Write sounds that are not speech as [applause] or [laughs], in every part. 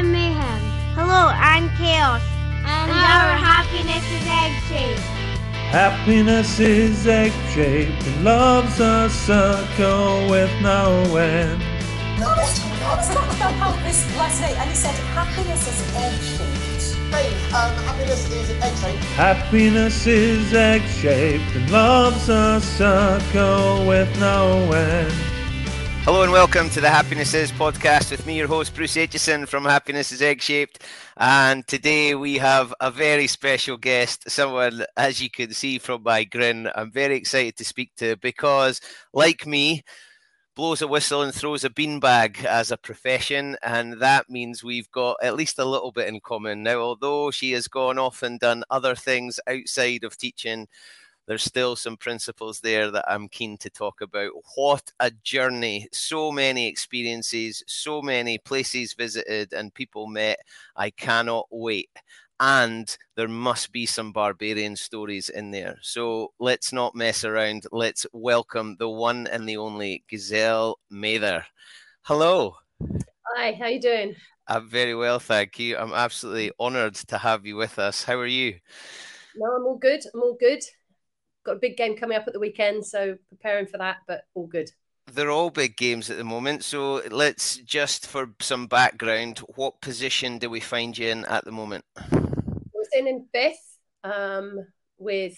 I'm Mayhem. Hello, I'm Chaos. And, our happiness is egg shaped. Happiness is egg shaped and love's a circle with no end. No, let's talk, let's talk about how this last night. And he said happiness is egg shaped. Hey, um, happiness is egg shaped. Happiness is egg shaped and love's a circle with no end. Hello and welcome to the Happiness Is podcast with me, your host Bruce Aitchison from Happiness is Egg Shaped. And today we have a very special guest, someone, as you can see from my grin, I'm very excited to speak to because, like me, blows a whistle and throws a beanbag as a profession, and that means we've got at least a little bit in common. Now, although she has gone off and done other things outside of teaching, there's still some principles there that I'm keen to talk about. What a journey! So many experiences, so many places visited, and people met. I cannot wait. And there must be some barbarian stories in there. So let's not mess around. Let's welcome the one and the only Giselle Mather. Hello. Hi, how are you doing? I'm very well, thank you. I'm absolutely honoured to have you with us. How are you? No, I'm all good. I'm all good got a big game coming up at the weekend, so preparing for that, but all good. They're all big games at the moment. So let's just for some background, what position do we find you in at the moment? We're sitting in fifth um, with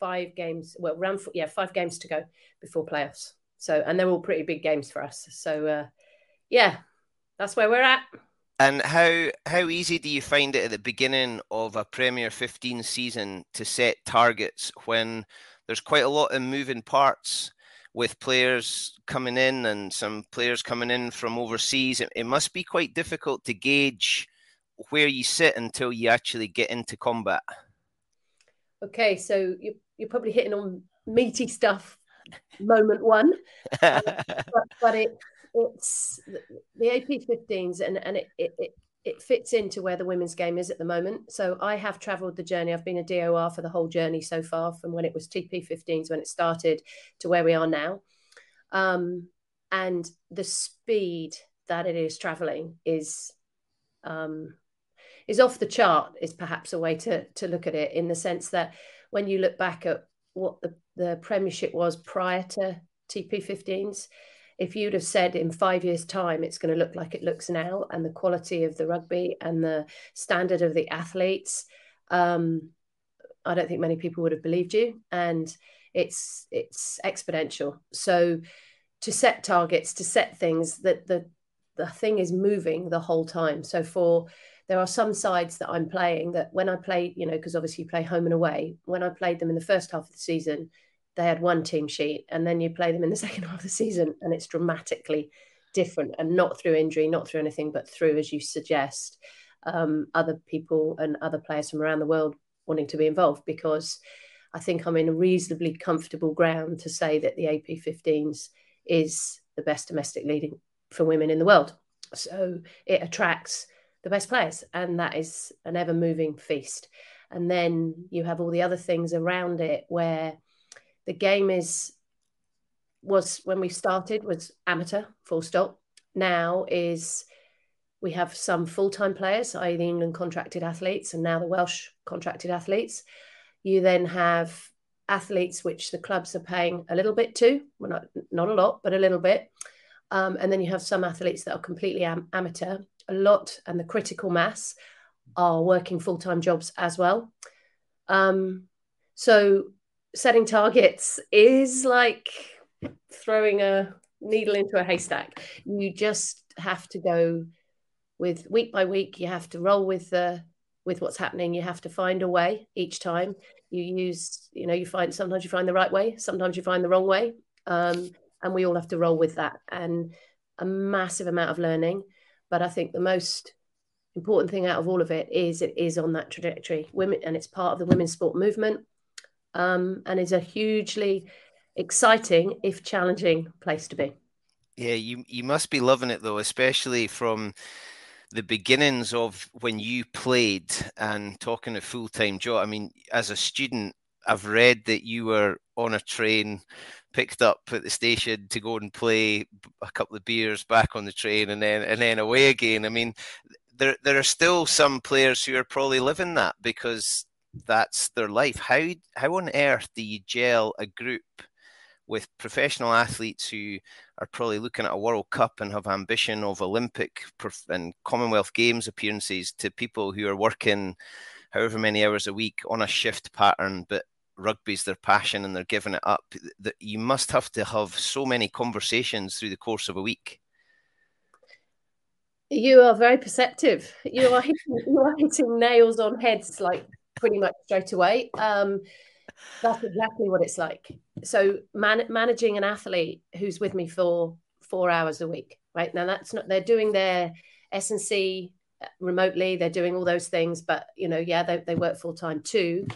five games. Well, round four, yeah, five games to go before playoffs. So, and they're all pretty big games for us. So, uh, yeah, that's where we're at. And how how easy do you find it at the beginning of a Premier 15 season to set targets when there's quite a lot of moving parts with players coming in and some players coming in from overseas? It, it must be quite difficult to gauge where you sit until you actually get into combat. Okay, so you, you're probably hitting on meaty stuff moment one, [laughs] um, but, but it it's the AP 15s and, and it, it, it, it fits into where the women's game is at the moment. So I have traveled the journey. I've been a DOR for the whole journey so far from when it was TP 15s when it started to where we are now. Um, and the speed that it is traveling is um, is off the chart is perhaps a way to to look at it in the sense that when you look back at what the, the premiership was prior to TP 15s if you'd have said in five years' time it's going to look like it looks now, and the quality of the rugby and the standard of the athletes, um, I don't think many people would have believed you. And it's it's exponential. So to set targets, to set things that the the thing is moving the whole time. So for there are some sides that I'm playing that when I play, you know, because obviously you play home and away. When I played them in the first half of the season, they had one team sheet, and then you play them in the [laughs] second half of the season, and it's dramatically different, and not through injury, not through anything, but through, as you suggest, um, other people and other players from around the world wanting to be involved. Because I think I'm in a reasonably comfortable ground to say that the AP15s is the best domestic leading for women in the world. So it attracts the best players, and that is an ever moving feast. And then you have all the other things around it where the game is was when we started was amateur full stop. Now is we have some full-time players i.e the england contracted athletes and now the welsh contracted athletes. You then have athletes which the clubs are paying a little bit to well not, not a lot but a little bit. Um, and then you have some athletes that are completely am- amateur. A lot and the critical mass are working full-time jobs as well. Um, so setting targets is like throwing a needle into a haystack. You just have to go with week by week. You have to roll with the with what's happening. You have to find a way each time. You use, you know, you find sometimes you find the right way, sometimes you find the wrong way, um, and we all have to roll with that. And a massive amount of learning. But I think the most important thing out of all of it is it is on that trajectory. Women, and it's part of the women's sport movement, um, and is a hugely exciting, if challenging, place to be. Yeah, you you must be loving it though, especially from the beginnings of when you played and talking a full time job. I mean, as a student, I've read that you were on a train, picked up at the station to go and play a couple of beers, back on the train, and then and then away again. I mean, there there are still some players who are probably living that because that's their life. How how on earth do you gel a group with professional athletes who are probably looking at a World Cup and have ambition of Olympic and Commonwealth Games appearances to people who are working however many hours a week on a shift pattern, but rugby's their passion and they're giving it up. That you must have to have so many conversations through the course of a week. You are very perceptive. You are hitting, [laughs] you are hitting nails on heads like pretty much straight away. Um, that's exactly what it's like. So man- managing an athlete who's with me for four hours a week, right now that's not they're doing their S and C remotely. They're doing all those things, but you know, yeah, they, they work full time too.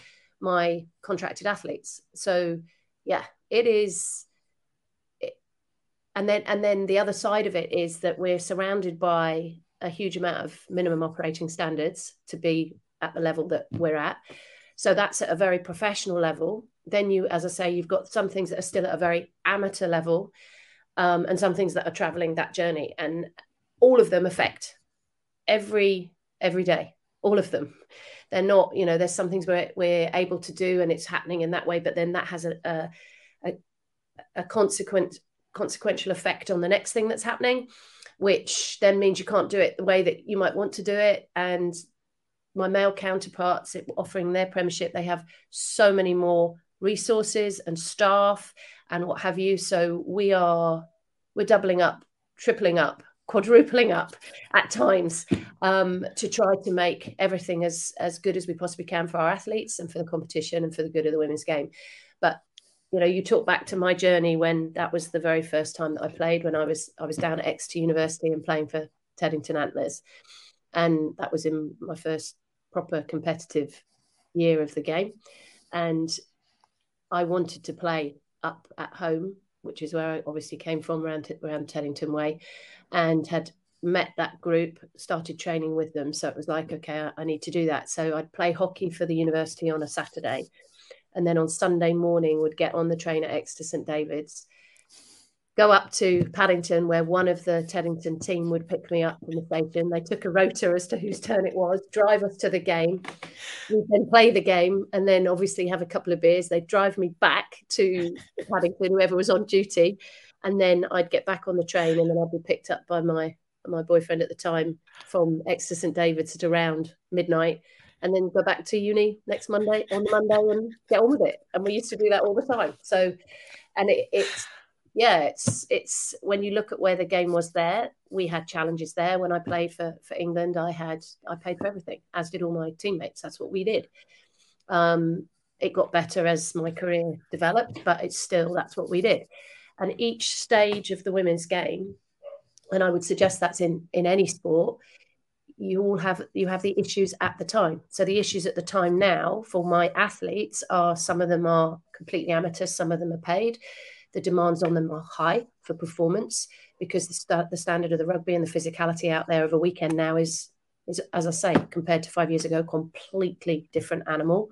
My contracted athletes. So yeah, it is. and then and then the other side of it is that we're surrounded by a huge amount of minimum operating standards to be at the level that we're at. So that's at a very professional level. Then you, as I say, you've got some things that are still at a very amateur level, um, and some things that are traveling that journey, and all of them affect every every day. All of them. They're not, you know, there's some things we're we're able to do, and it's happening in that way, but then that has a a, a, a consequent consequential effect on the next thing that's happening which then means you can't do it the way that you might want to do it and my male counterparts offering their premiership, they have so many more resources and staff and what have you. So we are we're doubling up, tripling up, quadrupling up at times um, to try to make everything as as good as we possibly can for our athletes and for the competition and for the good of the women's game. But you know, you talk back to my journey when that was the very first time that I played when I was I was down at Exeter University and playing for Teddington Antlers and that was in my first proper competitive year of the game. And I wanted to play up at home, which is where I obviously came from around, around Teddington Way, and had met that group, started training with them. So it was like, okay, I, I need to do that. So I'd play hockey for the university on a Saturday. And then on Sunday morning, would get on the train at Exeter St David's go up to Paddington, where one of the Teddington team would pick me up from the station. They took a rota as to whose turn it was, drive us to the game. We then play the game, and then obviously have a couple of beers. They'd drive me back to Paddington, whoever was on duty, and then I'd get back on the train, and then I'd be picked up by my my boyfriend at the time from Exeter St David's at around midnight. And then go back to uni next Monday on Monday and get on with it. And we used to do that all the time. So, and it, it's yeah, it's it's when you look at where the game was there, we had challenges there. When I played for for England, I had I paid for everything, as did all my teammates. That's what we did. Um, it got better as my career developed, but it's still that's what we did. And each stage of the women's game, and I would suggest that's in in any sport, you all have you have the issues at the time. So the issues at the time now for my athletes are some of them are completely amateur, some of them are paid. The demands on them are high for performance because the, st- the standard of the rugby and the physicality out there of a weekend now is is as I say compared to five years ago, completely different animal.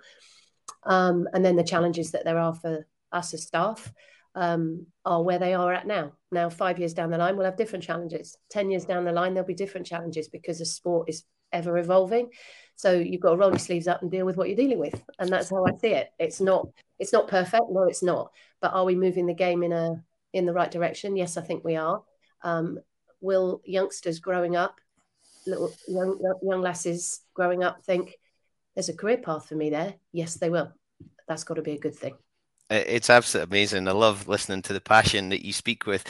Um, and then the challenges that there are for us as staff um, are where they are at now. Now, five years down the line, we'll have different challenges. 10 years down the line, there'll be different challenges because the sport is ever evolving. So you've got to roll your sleeves up and deal with what you're dealing with. And that's how I see it. It's not, it's not perfect. No, it's not. But are we moving the game in a, in the right direction? Yes, I think we are. Um, will youngsters growing up, little young, young lasses growing up think there's a career path for me there? Yes, they will. That's got to be a good thing it's absolutely amazing. I love listening to the passion that you speak with.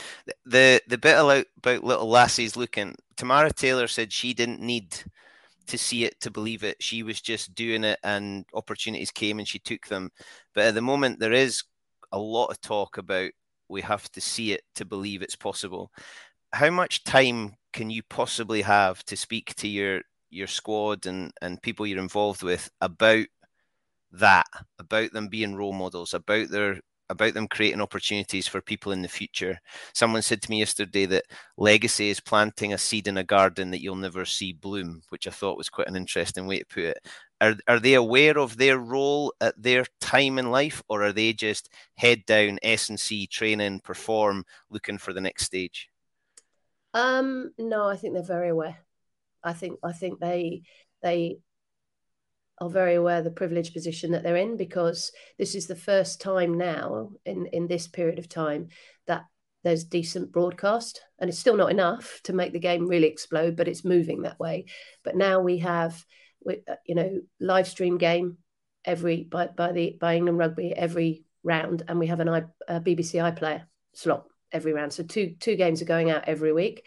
The the bit about, about little lassies looking. Tamara Taylor said she didn't need to see it to believe it. She was just doing it, and opportunities came, and she took them. But at the moment, there is a lot of talk about we have to see it to believe it's possible. How much time can you possibly have to speak to your your squad and and people you're involved with about that about them being role models about their about them creating opportunities for people in the future. Someone said to me yesterday that legacy is planting a seed in a garden that you'll never see bloom which i thought was quite an interesting way to put it. Are, are they aware of their role at their time in life or are they just head down s and c training perform looking for the next stage? Um no i think they're very aware. I think i think they they are very aware of the privileged position that they're in because this is the first time now in in this period of time that there's decent broadcast and it's still not enough to make the game really explode but it's moving that way. But now we have uh, you know live stream game every by by the by England rugby every round and we have an I, a BBC iPlayer slot every round. So two two games are going out every week.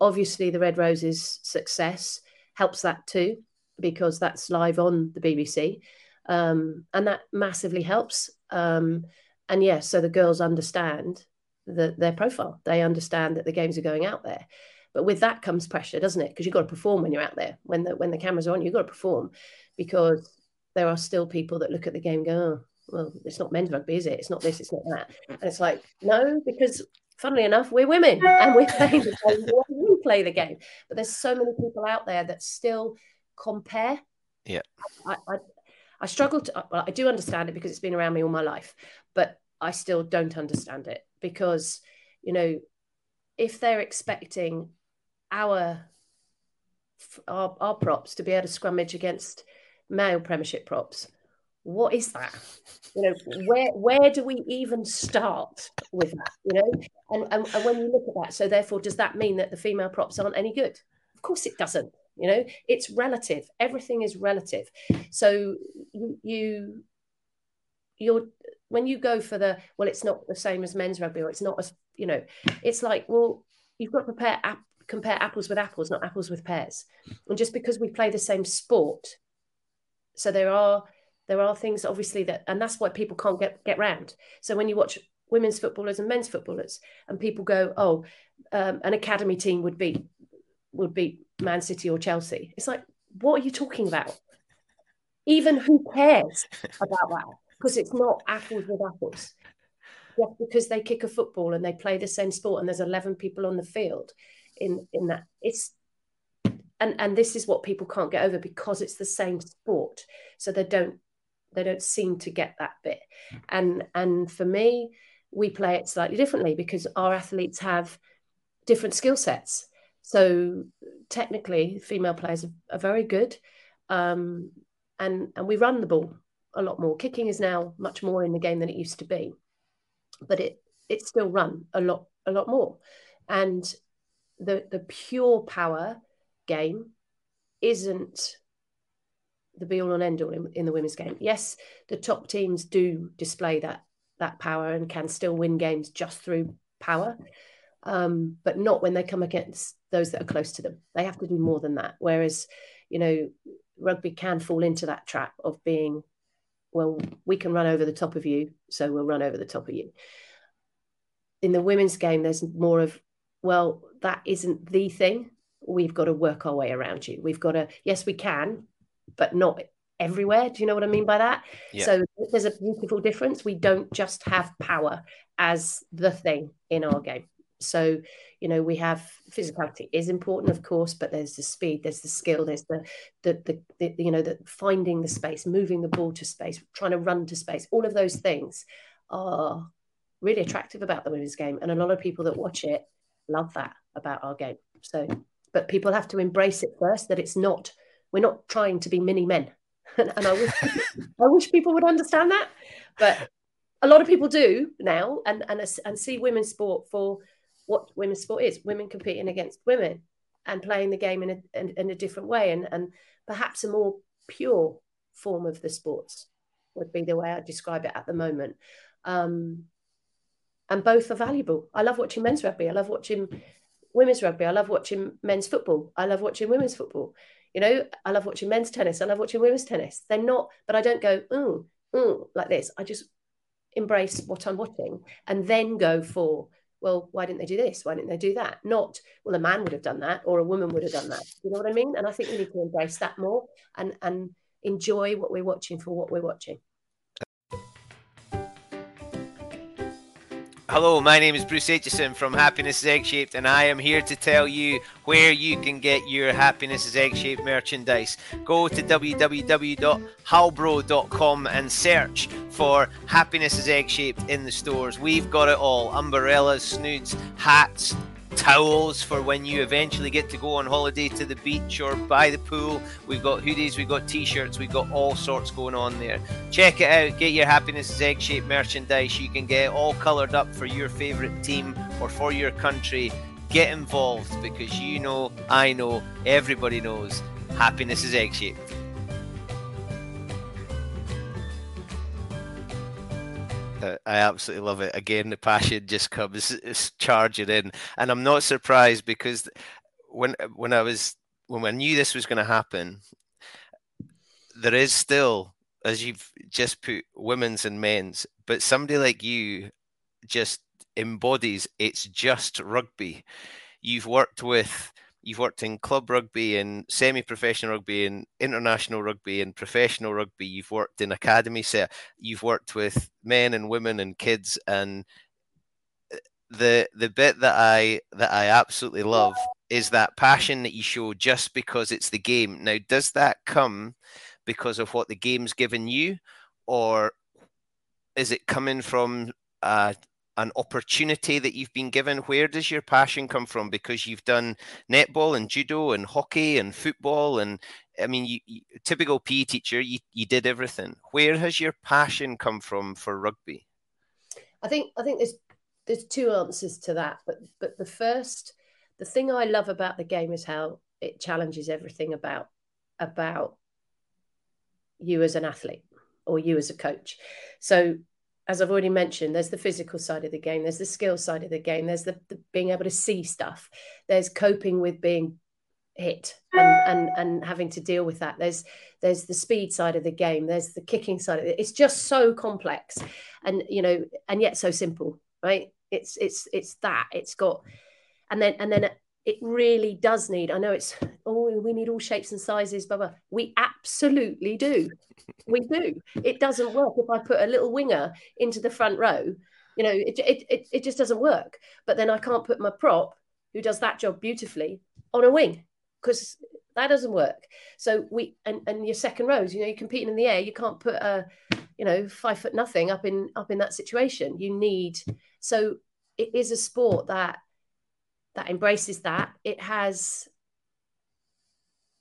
Obviously the red roses success helps that too because that's live on the BBC. Um, and that massively helps. Um, and yes, yeah, so the girls understand the, their profile. They understand that the games are going out there. But with that comes pressure, doesn't it? Because you've got to perform when you're out there. When the when the cameras are on, you've got to perform because there are still people that look at the game and go, oh, well, it's not men's rugby, is it? It's not this, it's not that. And it's like, no, because funnily enough, we're women and we're playing the game we play the game. But there's so many people out there that still compare. Yeah. I, I, I struggle to, well, I do understand it because it's been around me all my life, but I still don't understand it because, you know, if they're expecting our, our, our props to be able to scrummage against male premiership props, what is that? You know, where where do we even start with that? You know, and, and, and when you look at that, so therefore, does that mean that the female props aren't any good? Of course, it doesn't you know it's relative. Everything is relative. So you, you you're when you go for the well it's not the same as men's rugby or it's not as you know it's like well you've got to prepare compare apples with apples not apples with pears. And just because we play the same sport so there are there are things obviously that and that's why people can't get get round. So when you watch women's footballers and men's footballers and people go oh um, an academy team would be would be Man City or Chelsea. It's like, what are you talking about? Even who cares about that? Because it's not apples with apples. Just because they kick a football and they play the same sport and there's 11 people on the field in, in that. It's and and this is what people can't get over because it's the same sport. So they don't they don't seem to get that bit. And and for me, we play it slightly differently because our athletes have different skill sets so technically, female players are, are very good, um, and and we run the ball a lot more. Kicking is now much more in the game than it used to be, but it it's still run a lot a lot more, and the the pure power game isn't the be all and end all in, in the women's game. Yes, the top teams do display that that power and can still win games just through power, um, but not when they come against those that are close to them. They have to do more than that. Whereas, you know, rugby can fall into that trap of being well, we can run over the top of you, so we'll run over the top of you. In the women's game, there's more of, well, that isn't the thing. We've got to work our way around you. We've got to, yes, we can, but not everywhere. Do you know what I mean by that? Yeah. So there's a beautiful difference. We don't just have power as the thing in our game. So, you know, we have physicality is important, of course, but there's the speed, there's the skill, there's the, the, the, the, you know, the finding the space, moving the ball to space, trying to run to space. All of those things are really attractive about the women's game. And a lot of people that watch it love that about our game. So, but people have to embrace it first that it's not, we're not trying to be mini men. [laughs] and, and I wish, I wish people would understand that. But a lot of people do now and, and, and see women's sport for what women's sport is women competing against women and playing the game in a, in, in a different way and, and perhaps a more pure form of the sports would be the way I describe it at the moment. Um, and both are valuable. I love watching men's rugby. I love watching women's rugby. I love watching men's football. I love watching women's football. You know, I love watching men's tennis. I love watching women's tennis. They're not, but I don't go, ooh, ooh, like this. I just embrace what I'm watching and then go for well, why didn't they do this? Why didn't they do that? Not, well, a man would have done that or a woman would have done that. You know what I mean? And I think we need to embrace that more and and enjoy what we're watching for what we're watching. Hello, my name is Bruce Aitchison from Happiness is Egg Shaped, and I am here to tell you where you can get your Happiness is Egg Shaped merchandise. Go to www.halbro.com and search for Happiness is Egg Shaped in the stores. We've got it all umbrellas, snoods, hats, towels for when you eventually get to go on holiday to the beach or by the pool. We've got hoodies, we've got t shirts, we've got all sorts going on there. Check it out, get your Happiness is Egg shaped merchandise. You can get all coloured up for your favourite team or for your country. Get involved because you know, I know, everybody knows happiness is egg shaped. I absolutely love it. Again, the passion just comes charging in, and I'm not surprised because when when I was when I knew this was going to happen, there is still, as you've just put, women's and men's, but somebody like you just embodies it's just rugby. You've worked with You've worked in club rugby and semi-professional rugby and international rugby and professional rugby. You've worked in academy set. You've worked with men and women and kids. And the the bit that I that I absolutely love is that passion that you show just because it's the game. Now, does that come because of what the game's given you, or is it coming from an opportunity that you've been given? Where does your passion come from? Because you've done netball and judo and hockey and football, and I mean, you, you, typical PE teacher, you, you did everything. Where has your passion come from for rugby? I think I think there's there's two answers to that, but but the first, the thing I love about the game is how it challenges everything about about you as an athlete or you as a coach. So as I've already mentioned, there's the physical side of the game, there's the skill side of the game, there's the, the being able to see stuff, there's coping with being hit and, and and having to deal with that. There's there's the speed side of the game, there's the kicking side of it. It's just so complex, and you know, and yet so simple, right? It's it's it's that it's got, and then and then it really does need. I know it's oh, we need all shapes and sizes, blah blah. We absolutely do. [laughs] We do. It doesn't work if I put a little winger into the front row. You know, it it it, it just doesn't work. But then I can't put my prop, who does that job beautifully, on a wing because that doesn't work. So we and and your second rows, you know, you're competing in the air. You can't put a, you know, five foot nothing up in up in that situation. You need so it is a sport that that embraces that. It has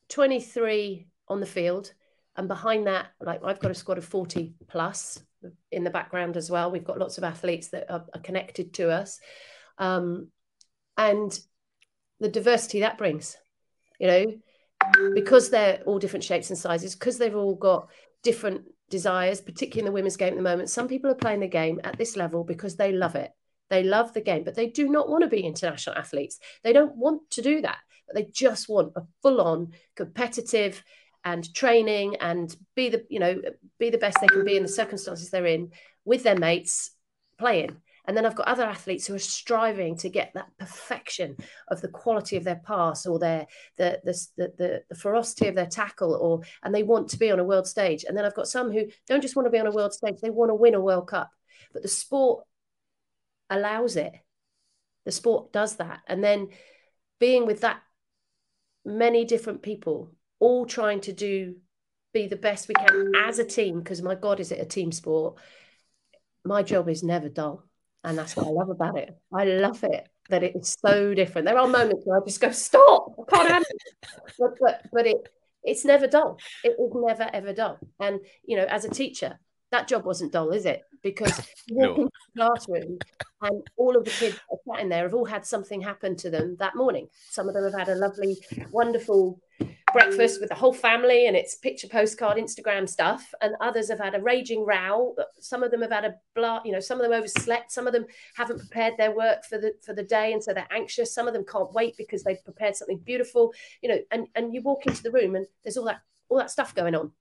23 on the field. And behind that, like I've got a squad of 40 plus in the background as well. We've got lots of athletes that are, are connected to us. Um, and the diversity that brings, you know, because they're all different shapes and sizes, because they've all got different desires, particularly in the women's game at the moment. Some people are playing the game at this level because they love it. They love the game, but they do not want to be international athletes. They don't want to do that, but they just want a full on competitive and training and be the you know be the best they can be in the circumstances they're in with their mates playing and then I've got other athletes who are striving to get that perfection of the quality of their pass or their the the, the, the ferocity of their tackle or and they want to be on a world stage. And then I've got some who don't just want to be on a world stage, they want to win a World Cup. But the sport allows it. The sport does that. And then being with that many different people, all trying to do be the best we can as a team, because my God, is it a team sport? My job is never dull. And that's what I love about it. I love it that it's so different. There are moments where I just go, stop, I can't handle it. But, but, but it, it's never dull. It is never, ever dull. And, you know, as a teacher, that job wasn't dull, is it? Because [laughs] you walk no. into the classroom and all of the kids that are sat in there have all had something happen to them that morning. Some of them have had a lovely, wonderful breakfast with the whole family and it's picture postcard instagram stuff and others have had a raging row some of them have had a blah you know some of them overslept some of them haven't prepared their work for the for the day and so they're anxious some of them can't wait because they've prepared something beautiful you know and and you walk into the room and there's all that all that stuff going on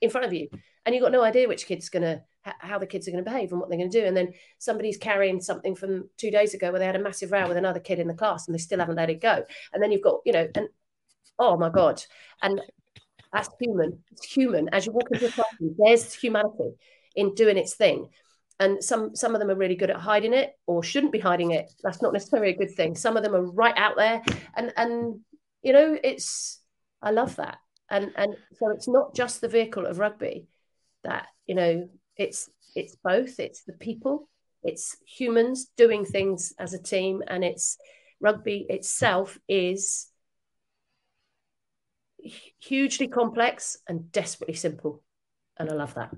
in front of you and you've got no idea which kid's going to how the kids are going to behave and what they're going to do. And then somebody's carrying something from two days ago where they had a massive row with another kid in the class and they still haven't let it go. And then you've got you know and oh my god. And that's human it's human as you walk into a classroom there's humanity in doing its thing. And some some of them are really good at hiding it or shouldn't be hiding it. That's not necessarily a good thing. Some of them are right out there. And and you know it's i love that. And and so it's not just the vehicle of rugby that you know it's it's both it's the people it's humans doing things as a team and it's rugby itself is hugely complex and desperately simple. And I love that.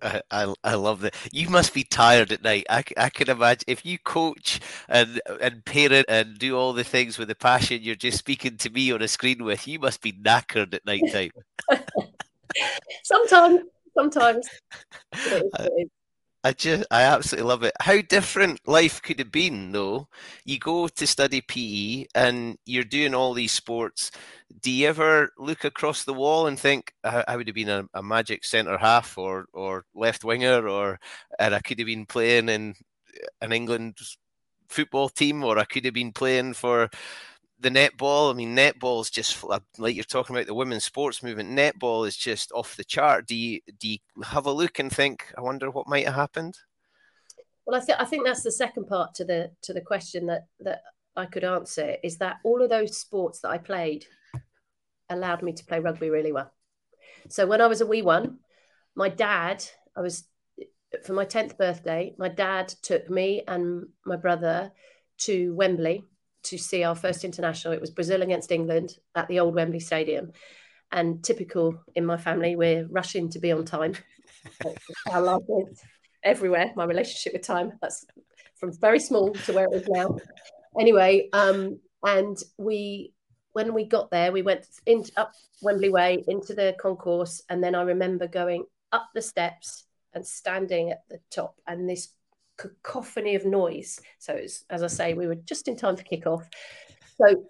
I, I, I love that. You must be tired at night. I, I can imagine if you coach and and parent and do all the things with the passion you're just speaking to me on a screen with. You must be knackered at night time. [laughs] sometimes, sometimes. I just, I absolutely love it. How different life could have been, though. You go to study PE and you're doing all these sports. Do you ever look across the wall and think, I, I would have been a, a magic centre half or or left winger, or and I could have been playing in an England football team, or I could have been playing for the netball, I mean, netball is just uh, like you're talking about the women's sports movement. Netball is just off the chart. Do you do you have a look and think, I wonder what might have happened? Well, I think I think that's the second part to the to the question that that I could answer is that all of those sports that I played allowed me to play rugby really well. So when I was a wee one, my dad, I was for my tenth birthday, my dad took me and my brother to Wembley to see our first international. It was Brazil against England at the old Wembley Stadium. And typical in my family, we're rushing to be on time. [laughs] Our life is everywhere. My relationship with time, that's from very small to where it is now. Anyway, um, and we when we got there, we went in up Wembley Way into the concourse, and then I remember going up the steps and standing at the top, and this cacophony of noise. So, was, as I say, mm-hmm. we were just in time for kickoff. So,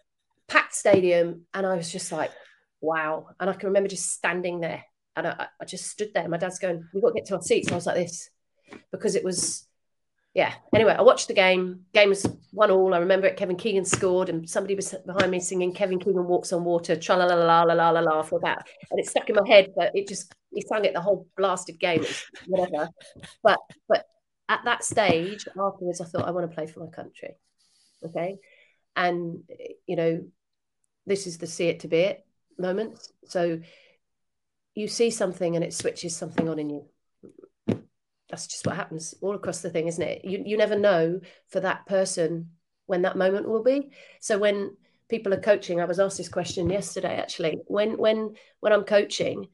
packed stadium, and I was just like, wow. And I can remember just standing there, and I, I just stood there. My dad's going, "We've got to get to our seats." And I was like this because it was, yeah. Anyway, I watched the game. Game was one all. I remember it. Kevin Keegan scored, and somebody was behind me singing "Kevin Keegan walks on water," tra la la la la la la la for that, and it stuck in my head. But it just he sang it the whole blasted game, whatever. But but at that stage afterwards, I thought I want to play for my country. Okay. And, you know, this is the see it to be it moment. So you see something and it switches something on in you. That's just what happens all across the thing, isn't it? You, you never know for that person when that moment will be. So when people are coaching, I was asked this question yesterday actually. When when when I'm coaching,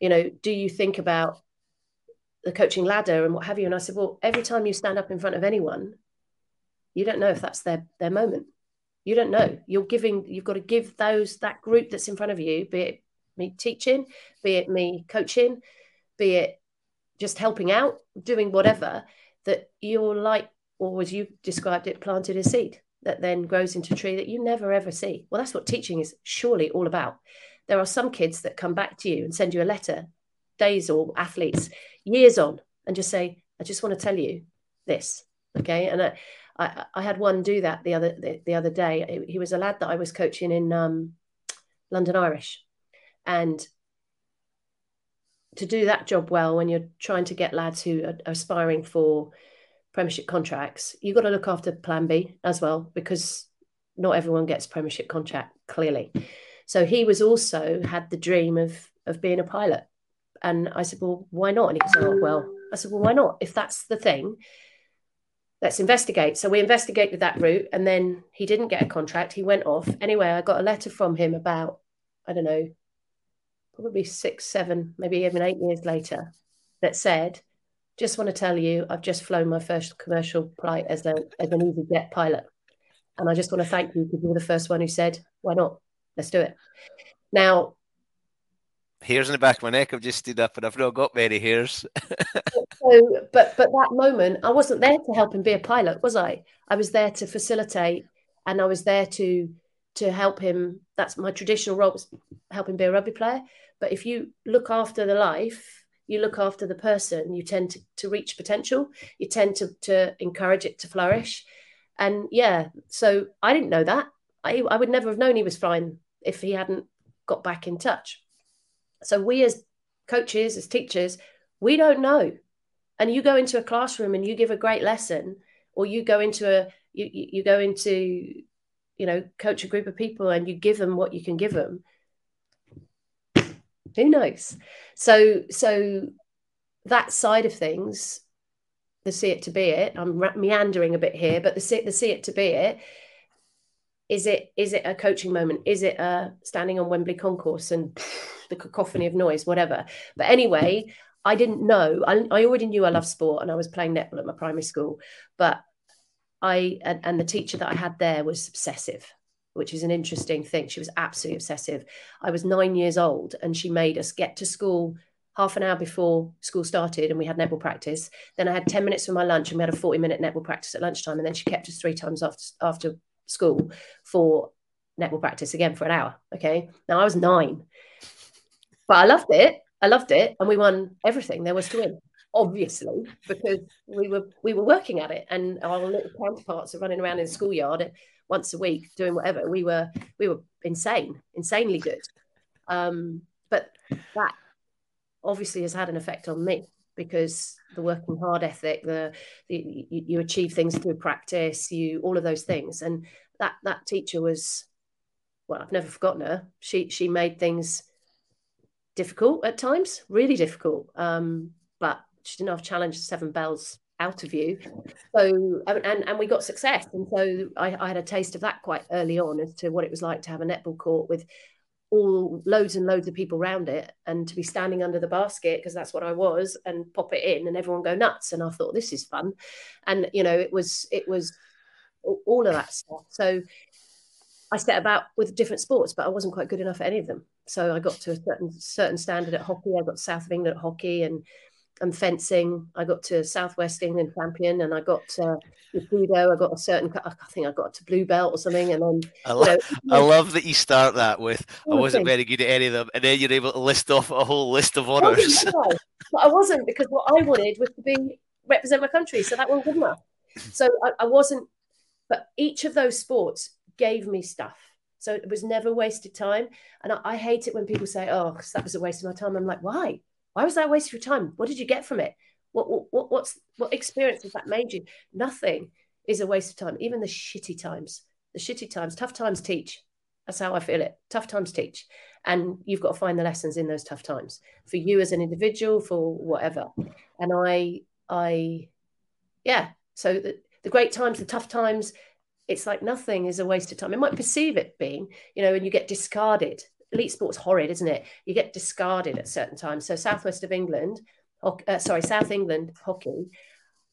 you know, do you think about the coaching ladder and what have you. And I said, well, every time you stand up in front of anyone, you don't know if that's their their moment. You don't know. You're giving. You've got to give those that group that's in front of you, be it me teaching, be it me coaching, be it just helping out, doing whatever. That you're like, or as you described it, planted a seed that then grows into a tree that you never ever see. Well, that's what teaching is surely all about. there are some kids that come back to you and send you a letter, days or athletes, years on, and just say, I just want to tell you this. Okay. And I, I, I had one do that the other the, the, other day. He was a lad that I was coaching in um, London Irish. And to do that job well when you're trying to get lads who are aspiring for premiership contracts, you've got to look after plan B as well, because not everyone gets premiership contract clearly. So he was also had the dream of of being a pilot. And I said, Well, why not? And he goes, Oh, well, I said, Well, why not? If that's the thing, let's investigate. So we investigated that route and then he didn't get a contract. He went off. Anyway, I got a letter from him about, I don't know, probably six, seven, maybe even eight years later that said, just want to tell you, I've just flown my first commercial flight as, a, as an easyJet pilot. And I just want to thank you because you were the first one who said, why not? Let's do it. Now, hairs in the back of my neck have just stood up and I've not got many hairs. [laughs] so, but but that moment, I wasn't there to help him be a pilot, was I? I was there to facilitate, and I was there to to help him. That's my traditional role was help him be a rugby player. But if you look after the life, you look after the person, you tend to, to reach potential. You tend to to encourage it to flourish. And yeah, so I didn't know that. I I would never have known he was fine if he hadn't got back in touch. So we as coaches, as teachers, we don't know. And you go into a classroom and you give a great lesson, or you go into a you you go into you know coach a group of people and you give them what you can give them. Who knows? So so that side of things, the see it to be it. I'm meandering a bit here, but the see the see it to be it is it is it a coaching moment is it a standing on wembley concourse and the cacophony of noise whatever but anyway i didn't know I, I already knew i loved sport and i was playing netball at my primary school but i and, and the teacher that i had there was obsessive which is an interesting thing she was absolutely obsessive i was nine years old and she made us get to school half an hour before school started and we had netball practice. Then I had 10 minutes for my lunch and we had a 40 minute netball practice at lunchtime. And then she kept us three times after, after school for netball practice again for an hour. Okay. Now I was nine, but I loved it. I loved it. And we won everything there was to win, obviously, because we were we were working at it. And our little counterparts are running around in the schoolyard once a week doing whatever. We were we were insane, insanely good. Um, but that obviously has had an effect on me because the working hard ethic, the, the you, you, achieve things through practice, you all of those things, and that that teacher was, well, I've never forgotten her. She she made things difficult at times, really difficult. Um, but she didn't have challenge seven bells out of you. So and and we got success, and so I, I had a taste of that quite early on as to what it was like to have a netball court with all loads and loads of people around it and to be standing under the basket because that's what I was and pop it in and everyone go nuts. And I thought this is fun. And you know it was it was all of that stuff. So I set about with different sports but I wasn't quite good enough at any of them. So I got to a certain certain standard at hockey. I got South of England at hockey and and fencing. I got to Southwest England champion, and I got uh, judo. I got a certain. I think I got to blue belt or something, and then. I, lo- know, I love that you start that with I wasn't very good at any of them, and then you're able to list off a whole list of honours. but I wasn't because what I wanted was to be represent my country, so that wasn't good enough. So I, I wasn't. But each of those sports gave me stuff. So it was never wasted time. And I, I hate it when people say, oh, that was a waste of my time. I'm like, why? Why was that a waste of your time? What did you get from it? What, what, what's, what experience has that made you? Nothing is a waste of time, even the shitty times. The shitty times, tough times teach. That's how I feel it. Tough times teach. And you've got to find the lessons in those tough times for you as an individual, for whatever. And I, I, yeah. So the, the great times, the tough times, it's like nothing is a waste of time. It might perceive it being, you know, and you get discarded elite sport's horrid, isn't it? You get discarded at certain times. So southwest of England, uh, sorry, South England hockey,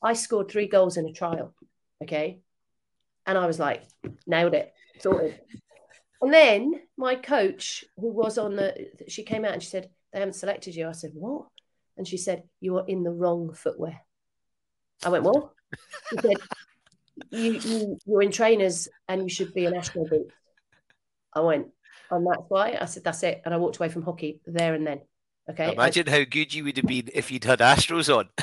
I scored three goals in a trial. Okay, and I was like, nailed it, sorted. And then my coach, who was on the, she came out and she said, they haven't selected you. I said, what? And she said, you are in the wrong footwear. I went, what? She said, you, you, you're in trainers and you should be an national boot. I went, And that's why I said, that's it. And I walked away from hockey there and then. Okay. Imagine I, how good you would have been if you'd had Astros on. [laughs]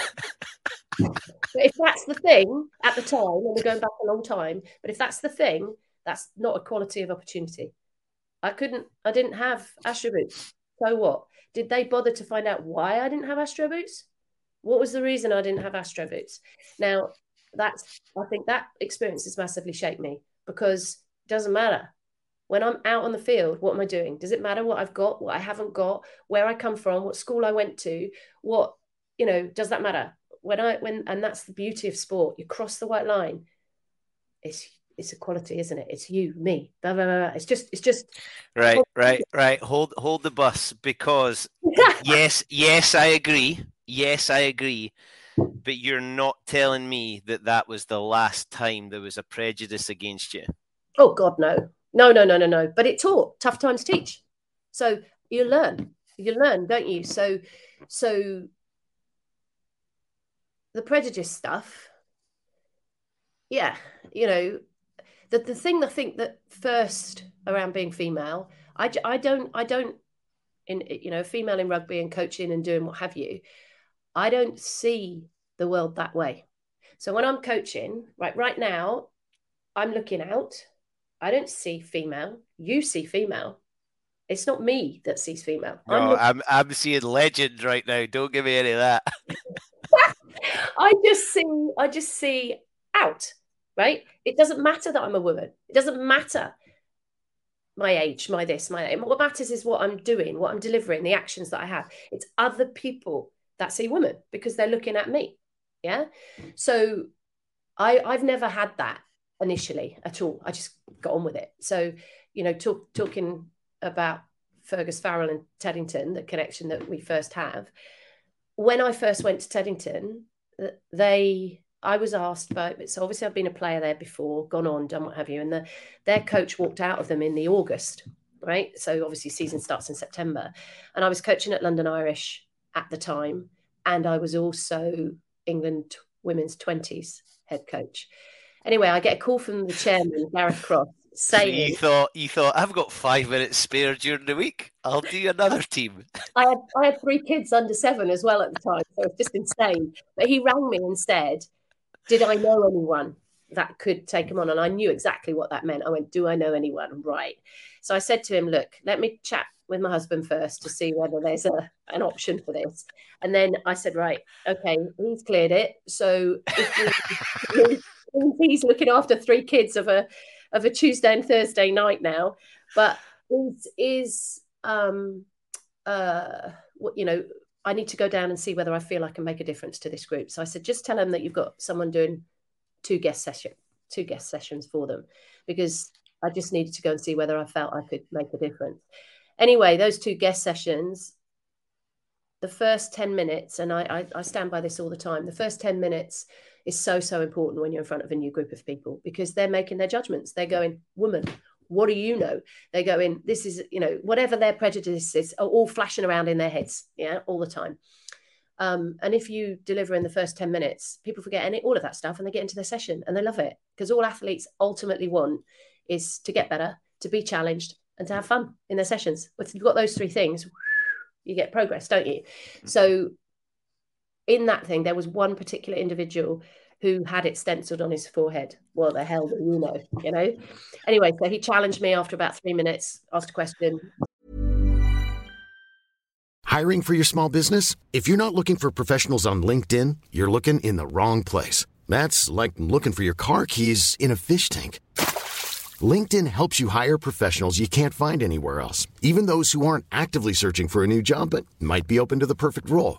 but if that's the thing at the time, and we're going back a long time, but if that's the thing, that's not a quality of opportunity. I couldn't, I didn't have Astro boots. So what? Did they bother to find out why I didn't have Astro boots? What was the reason I didn't have Astro boots? Now, that's, I think that experience has massively shaped me because it doesn't matter. When I'm out on the field, what am I doing? Does it matter what I've got, what I haven't got, where I come from, what school I went to? What, you know, does that matter? When I, when, and that's the beauty of sport. You cross the white line. It's it's equality, isn't it? It's you, me. Blah, blah, blah. It's just, it's just. Right, right, right. Hold, hold the bus because [laughs] yes, yes, I agree. Yes, I agree. But you're not telling me that that was the last time there was a prejudice against you. Oh God, no, no, no, no, no, no. But it taught. Tough times teach. So you learn. You learn, don't you? So, so the prejudice stuff. Yeah, you know, the, the thing I think that first around being female, I, I don't I don't in you know female in rugby and coaching and doing what have you, I don't see the world that way. So when I'm coaching, right right now, I'm looking out. I don't see female. You see female. It's not me that sees female. No, I'm, looking... I'm, I'm seeing legend right now. Don't give me any of that. [laughs] [laughs] I just see I just see out right? It doesn't matter that I'm a woman. It doesn't matter my age, my this, my that. What matters is what I'm doing, what I'm delivering, the actions that I have. It's other people that see woman because they're looking at me. Yeah. So I I've never had that initially at all. I just got on with it. So, you know, talk, talking about Fergus Farrell and Teddington, the connection that we first have. When I first went to Teddington, they I was asked about so obviously I've been a player there before, gone on, done what have you, and the, their coach walked out of them in the August, right? So obviously season starts in September, and I was coaching at London Irish at the time, and I was also England women's twenties head coach. Anyway, I get a call from the chairman Gareth Cross saying so you thought you thought I've got five minutes spare during the week. I'll do another team. [laughs] I had I had three kids under seven as well at the time, so it's just insane. But he rang me and said did I know anyone that could take him on? And I knew exactly what that meant. I went, Do I know anyone? Right. So I said to him, Look, let me chat with my husband first to see whether there's a an option for this. And then I said, Right, okay, he's cleared it. So if [laughs] he's looking after three kids of a of a Tuesday and Thursday night now, but is is um uh you know I need to go down and see whether I feel I can make a difference to this group. So I said, just tell them that you've got someone doing two guest session, two guest sessions for them, because I just needed to go and see whether I felt I could make a difference. Anyway, those two guest sessions, the first 10 minutes, and I, I, I stand by this all the time, the first 10 minutes is so, so important when you're in front of a new group of people because they're making their judgments. They're going, woman, what do you know? They go in, this is, you know, whatever their prejudices are all flashing around in their heads, yeah, all the time. Um, and if you deliver in the first 10 minutes, people forget any all of that stuff and they get into their session and they love it because all athletes ultimately want is to get better, to be challenged, and to have fun in their sessions. If you've got those three things, you get progress, don't you? So in that thing, there was one particular individual who had it stenciled on his forehead. What the hell do you know? You know? Anyway, so he challenged me after about three minutes, asked a question. Hiring for your small business? If you're not looking for professionals on LinkedIn, you're looking in the wrong place. That's like looking for your car keys in a fish tank. LinkedIn helps you hire professionals you can't find anywhere else, even those who aren't actively searching for a new job but might be open to the perfect role.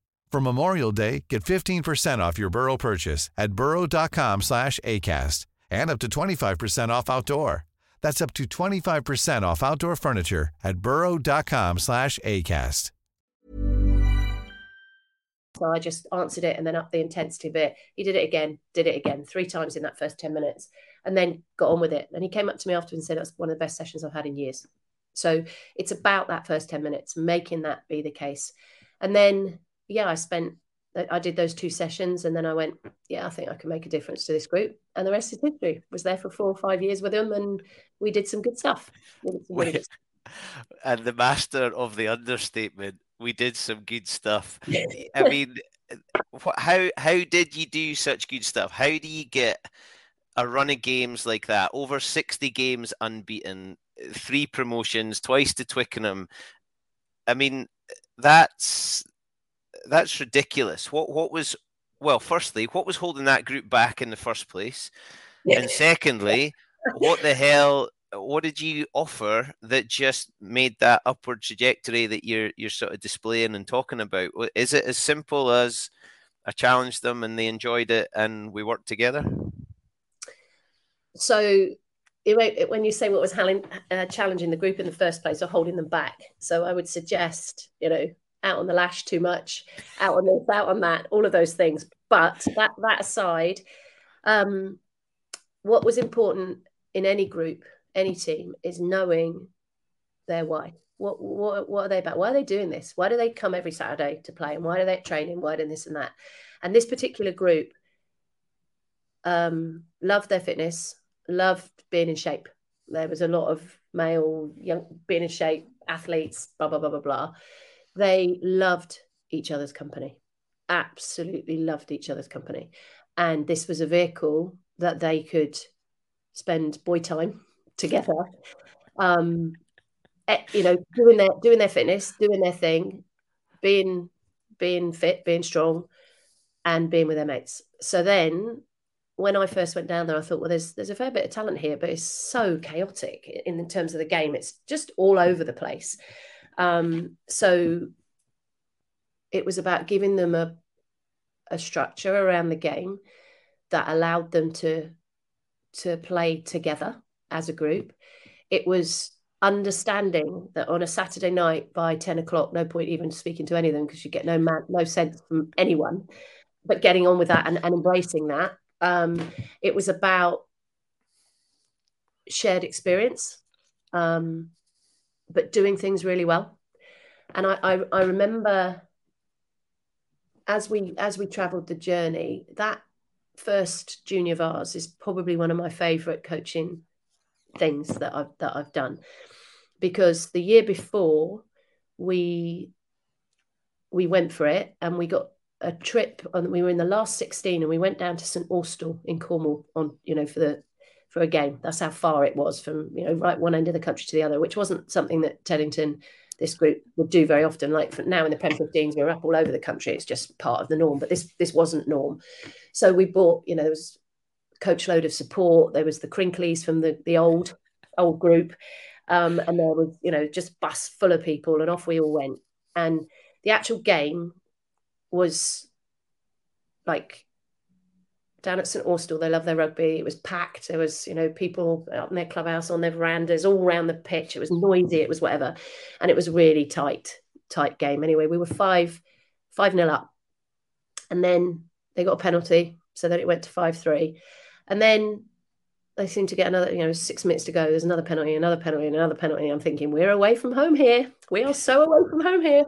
For Memorial Day, get 15% off your Burrow purchase at burrow.com slash ACAST and up to 25% off outdoor. That's up to 25% off outdoor furniture at burrow.com slash ACAST. So I just answered it and then up the intensity bit. He did it again, did it again, three times in that first 10 minutes, and then got on with it. And he came up to me after and said, That's one of the best sessions I've had in years. So it's about that first 10 minutes, making that be the case. And then, yeah, I spent, I did those two sessions and then I went, yeah, I think I can make a difference to this group. And the rest is history. Was there for four or five years with them and we did some good stuff. Some really good stuff. [laughs] And the master of the understatement, we did some good stuff. [laughs] I mean, how how did you do such good stuff? How do you get a run of games like that? Over sixty games unbeaten, three promotions, twice to Twickenham. I mean, that's that's ridiculous. What what was well, firstly, what was holding that group back in the first place? Yeah. And secondly, what the hell what did you offer that just made that upward trajectory that you're you're sort of displaying and talking about? Is it as simple as I challenged them and they enjoyed it and we worked together? So when you say what was uh, challenging the group in the first place or holding them back, so I would suggest you know out on the lash too much, out on this, out on that, all of those things. But that that aside, um, what was important in any group any team is knowing their why. What, what, what are they about? Why are they doing this? Why do they come every Saturday to play? And why are they training? Why do this and that? And this particular group um, loved their fitness, loved being in shape. There was a lot of male, young, being in shape athletes, blah, blah, blah, blah, blah. They loved each other's company, absolutely loved each other's company. And this was a vehicle that they could spend boy time [laughs] together. Um, eh, you know, doing their doing their fitness, doing their thing, being being fit, being strong, and being with their mates. So then, when I first went down there, I thought, well, there's there's a fair bit of talent here, but it's so chaotic in, in terms of the game. It's just all over the place. Um, so it was about giving them a a structure around the game that allowed them to to play together as a group. It was understanding that on a Saturday night by 10 o'clock, no point even speaking to any of them because you get no man, no sense from anyone, but getting on with that and, and embracing that. Um, it was about shared experience, um, but doing things really well. And I, I, I remember as we as we traveled the journey, that first junior vase is probably one of my favorite coaching things that I've that I've done because the year before we we went for it and we got a trip on we were in the last 16 and we went down to St Austell in Cornwall on you know for the for a game. That's how far it was from you know right one end of the country to the other which wasn't something that Teddington this group would do very often. Like now in the Prem 15s we're up all over the country. It's just part of the norm but this this wasn't norm. So we bought you know there was coach load of support. There was the Crinkleys from the the old old group, um, and there was you know just bus full of people, and off we all went. And the actual game was like down at St Austell. They love their rugby. It was packed. There was you know people out in their clubhouse on their verandas, all around the pitch. It was noisy. It was whatever, and it was really tight tight game. Anyway, we were five five nil up, and then they got a penalty, so that it went to five three and then they seem to get another, you know, six minutes to go. There's another penalty, another penalty, and another penalty. I'm thinking, we're away from home here. We are so away from home here.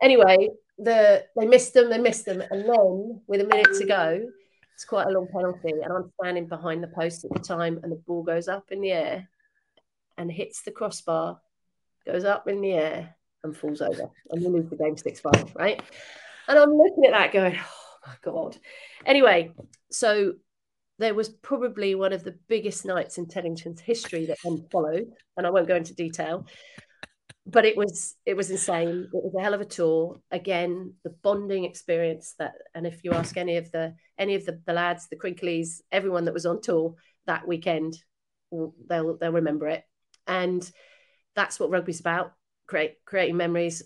Anyway, the they missed them, they missed them. And then with a minute to go, it's quite a long penalty. And I'm standing behind the post at the time, and the ball goes up in the air and hits the crossbar, goes up in the air and falls over. And we lose the game 6 5, right? And I'm looking at that going, oh my God. Anyway, so there was probably one of the biggest nights in Teddington's history that then followed, and I won't go into detail. But it was it was insane. It was a hell of a tour. Again, the bonding experience that, and if you ask any of the any of the, the lads, the Crinkleys, everyone that was on tour that weekend, they'll they'll remember it. And that's what rugby's about: create creating memories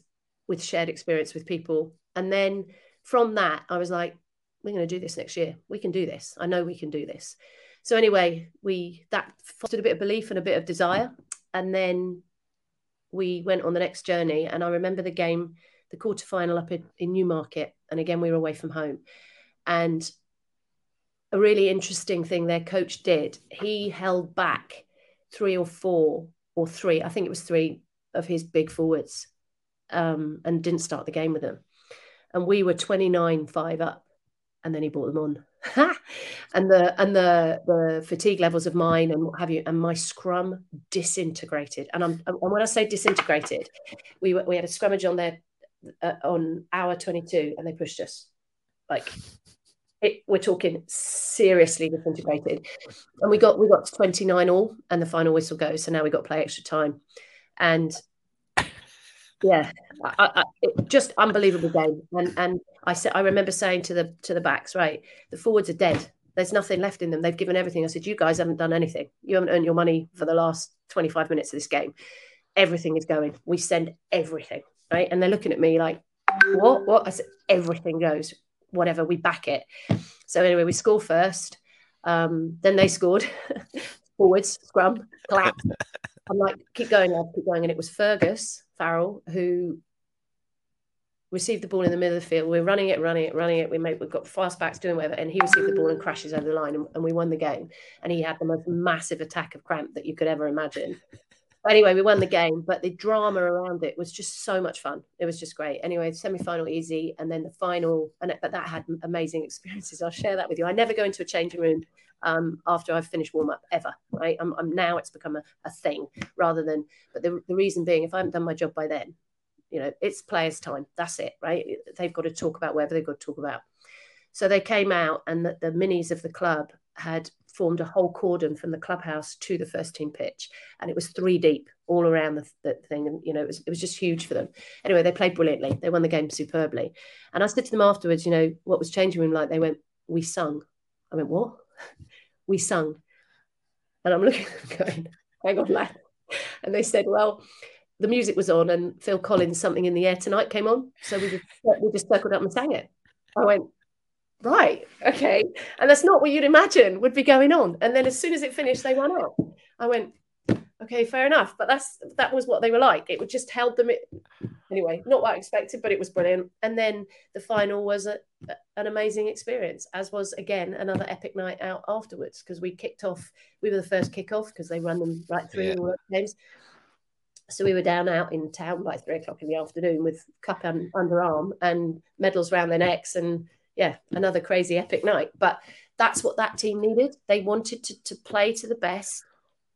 with shared experience with people. And then from that, I was like, we're going to do this next year. We can do this. I know we can do this. so anyway, we that fostered a bit of belief and a bit of desire, and then we went on the next journey. And I remember the game, the quarter final up in, in Newmarket, and again we were away from home, and a really interesting thing their coach did. He held back three or four or three, I think it was three of his big forwards, um, and didn't start the game with them. And we were 29 5 up, and then he brought them on. [laughs] and the and the the fatigue levels of mine and what have you and my scrum disintegrated and I'm and when I say disintegrated we we had a scrummage on there uh, on our 22 and they pushed us like it, we're talking seriously disintegrated. And we got we got to 29 all, and the final whistle goes. So now we got to play extra time, and yeah, I, I, just unbelievable game. And and I said I remember saying to the to the backs, right, the forwards are dead. There's nothing left in them. They've given everything. I said, you guys haven't done anything. You haven't earned your money for the last 25 minutes of this game. Everything is going. We send everything, right? And they're looking at me like, what? What? I said, everything goes whatever, we back it. So anyway, we score first. Um, then they scored [laughs] forwards, scrum, clap. [laughs] I'm like, keep going, lad, keep going. And it was Fergus Farrell who received the ball in the middle of the field. We're running it, running it, running it. We made, we've got fast backs doing whatever. And he received the ball and crashes over the line and, and we won the game. And he had the most massive attack of cramp that you could ever imagine anyway, we won the game, but the drama around it was just so much fun. It was just great. Anyway, semi final easy, and then the final, and but that had amazing experiences. I'll share that with you. I never go into a changing room um, after I've finished warm up ever. Right? I'm, I'm, now it's become a, a thing rather than. But the, the reason being, if I haven't done my job by then, you know, it's players' time. That's it, right? They've got to talk about whatever they've got to talk about. So they came out, and the, the minis of the club had formed a whole cordon from the clubhouse to the first team pitch, and it was three deep all around the, the, thing, and you know it was it was just huge for them. Anyway, they played brilliantly. They won the game superbly, and I said to them afterwards, you know, what was changing room like? They went, "We sung." I went, "What?" [laughs] we sung, and I'm looking, going, "Hang on, lad," and they said, "Well." The music was on, and Phil Collins' "Something in the Air Tonight" came on, so we just we just circled up and sang it. I went, right, okay. And that's not what you'd imagine would be going on. And then as soon as it finished, they went up. I went, okay, fair enough. But that's that was what they were like. It would just held them. Anyway, not what I expected, but it was brilliant. And then the final was a, an amazing experience, as was again another epic night out afterwards because we kicked off. We were the first kick off because they run them right through yeah. the games. So we were down out in town by three o'clock in the afternoon with cup and underarm and medals around their necks and yeah, another crazy epic night. But that's what that team needed. They wanted to, to play to the best,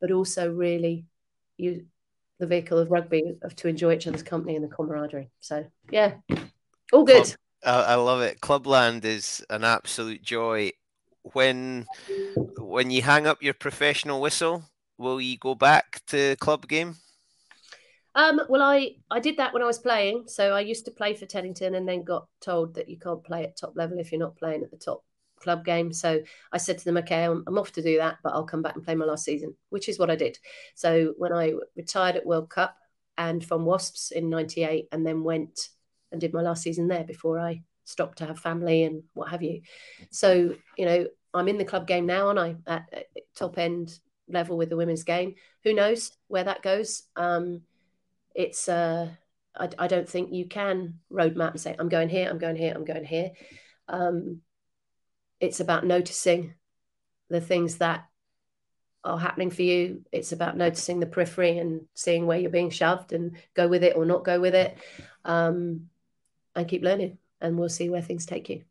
but also really use the vehicle of rugby of to enjoy each other's company and the camaraderie. So yeah, all good. Club, I love it. Clubland is an absolute joy. When when you hang up your professional whistle, will you go back to club game? Um, well, I I did that when I was playing. So I used to play for Teddington, and then got told that you can't play at top level if you're not playing at the top club game. So I said to them, okay, I'm, I'm, off to do that, but I'll come back and play my last season, which is what I did. So when I retired at World Cup and from Wasps in '98, and then went and did my last season there before I stopped to have family and what have you. So you know, I'm in the club game now, and I at, at top end level with the women's game. Who knows where that goes? Um, it's uh, I, I don't think you can roadmap and say I'm going here, I'm going here, I'm going here. Um, it's about noticing the things that are happening for you. It's about noticing the periphery and seeing where you're being shoved and go with it or not go with it, um, and keep learning. And we'll see where things take you.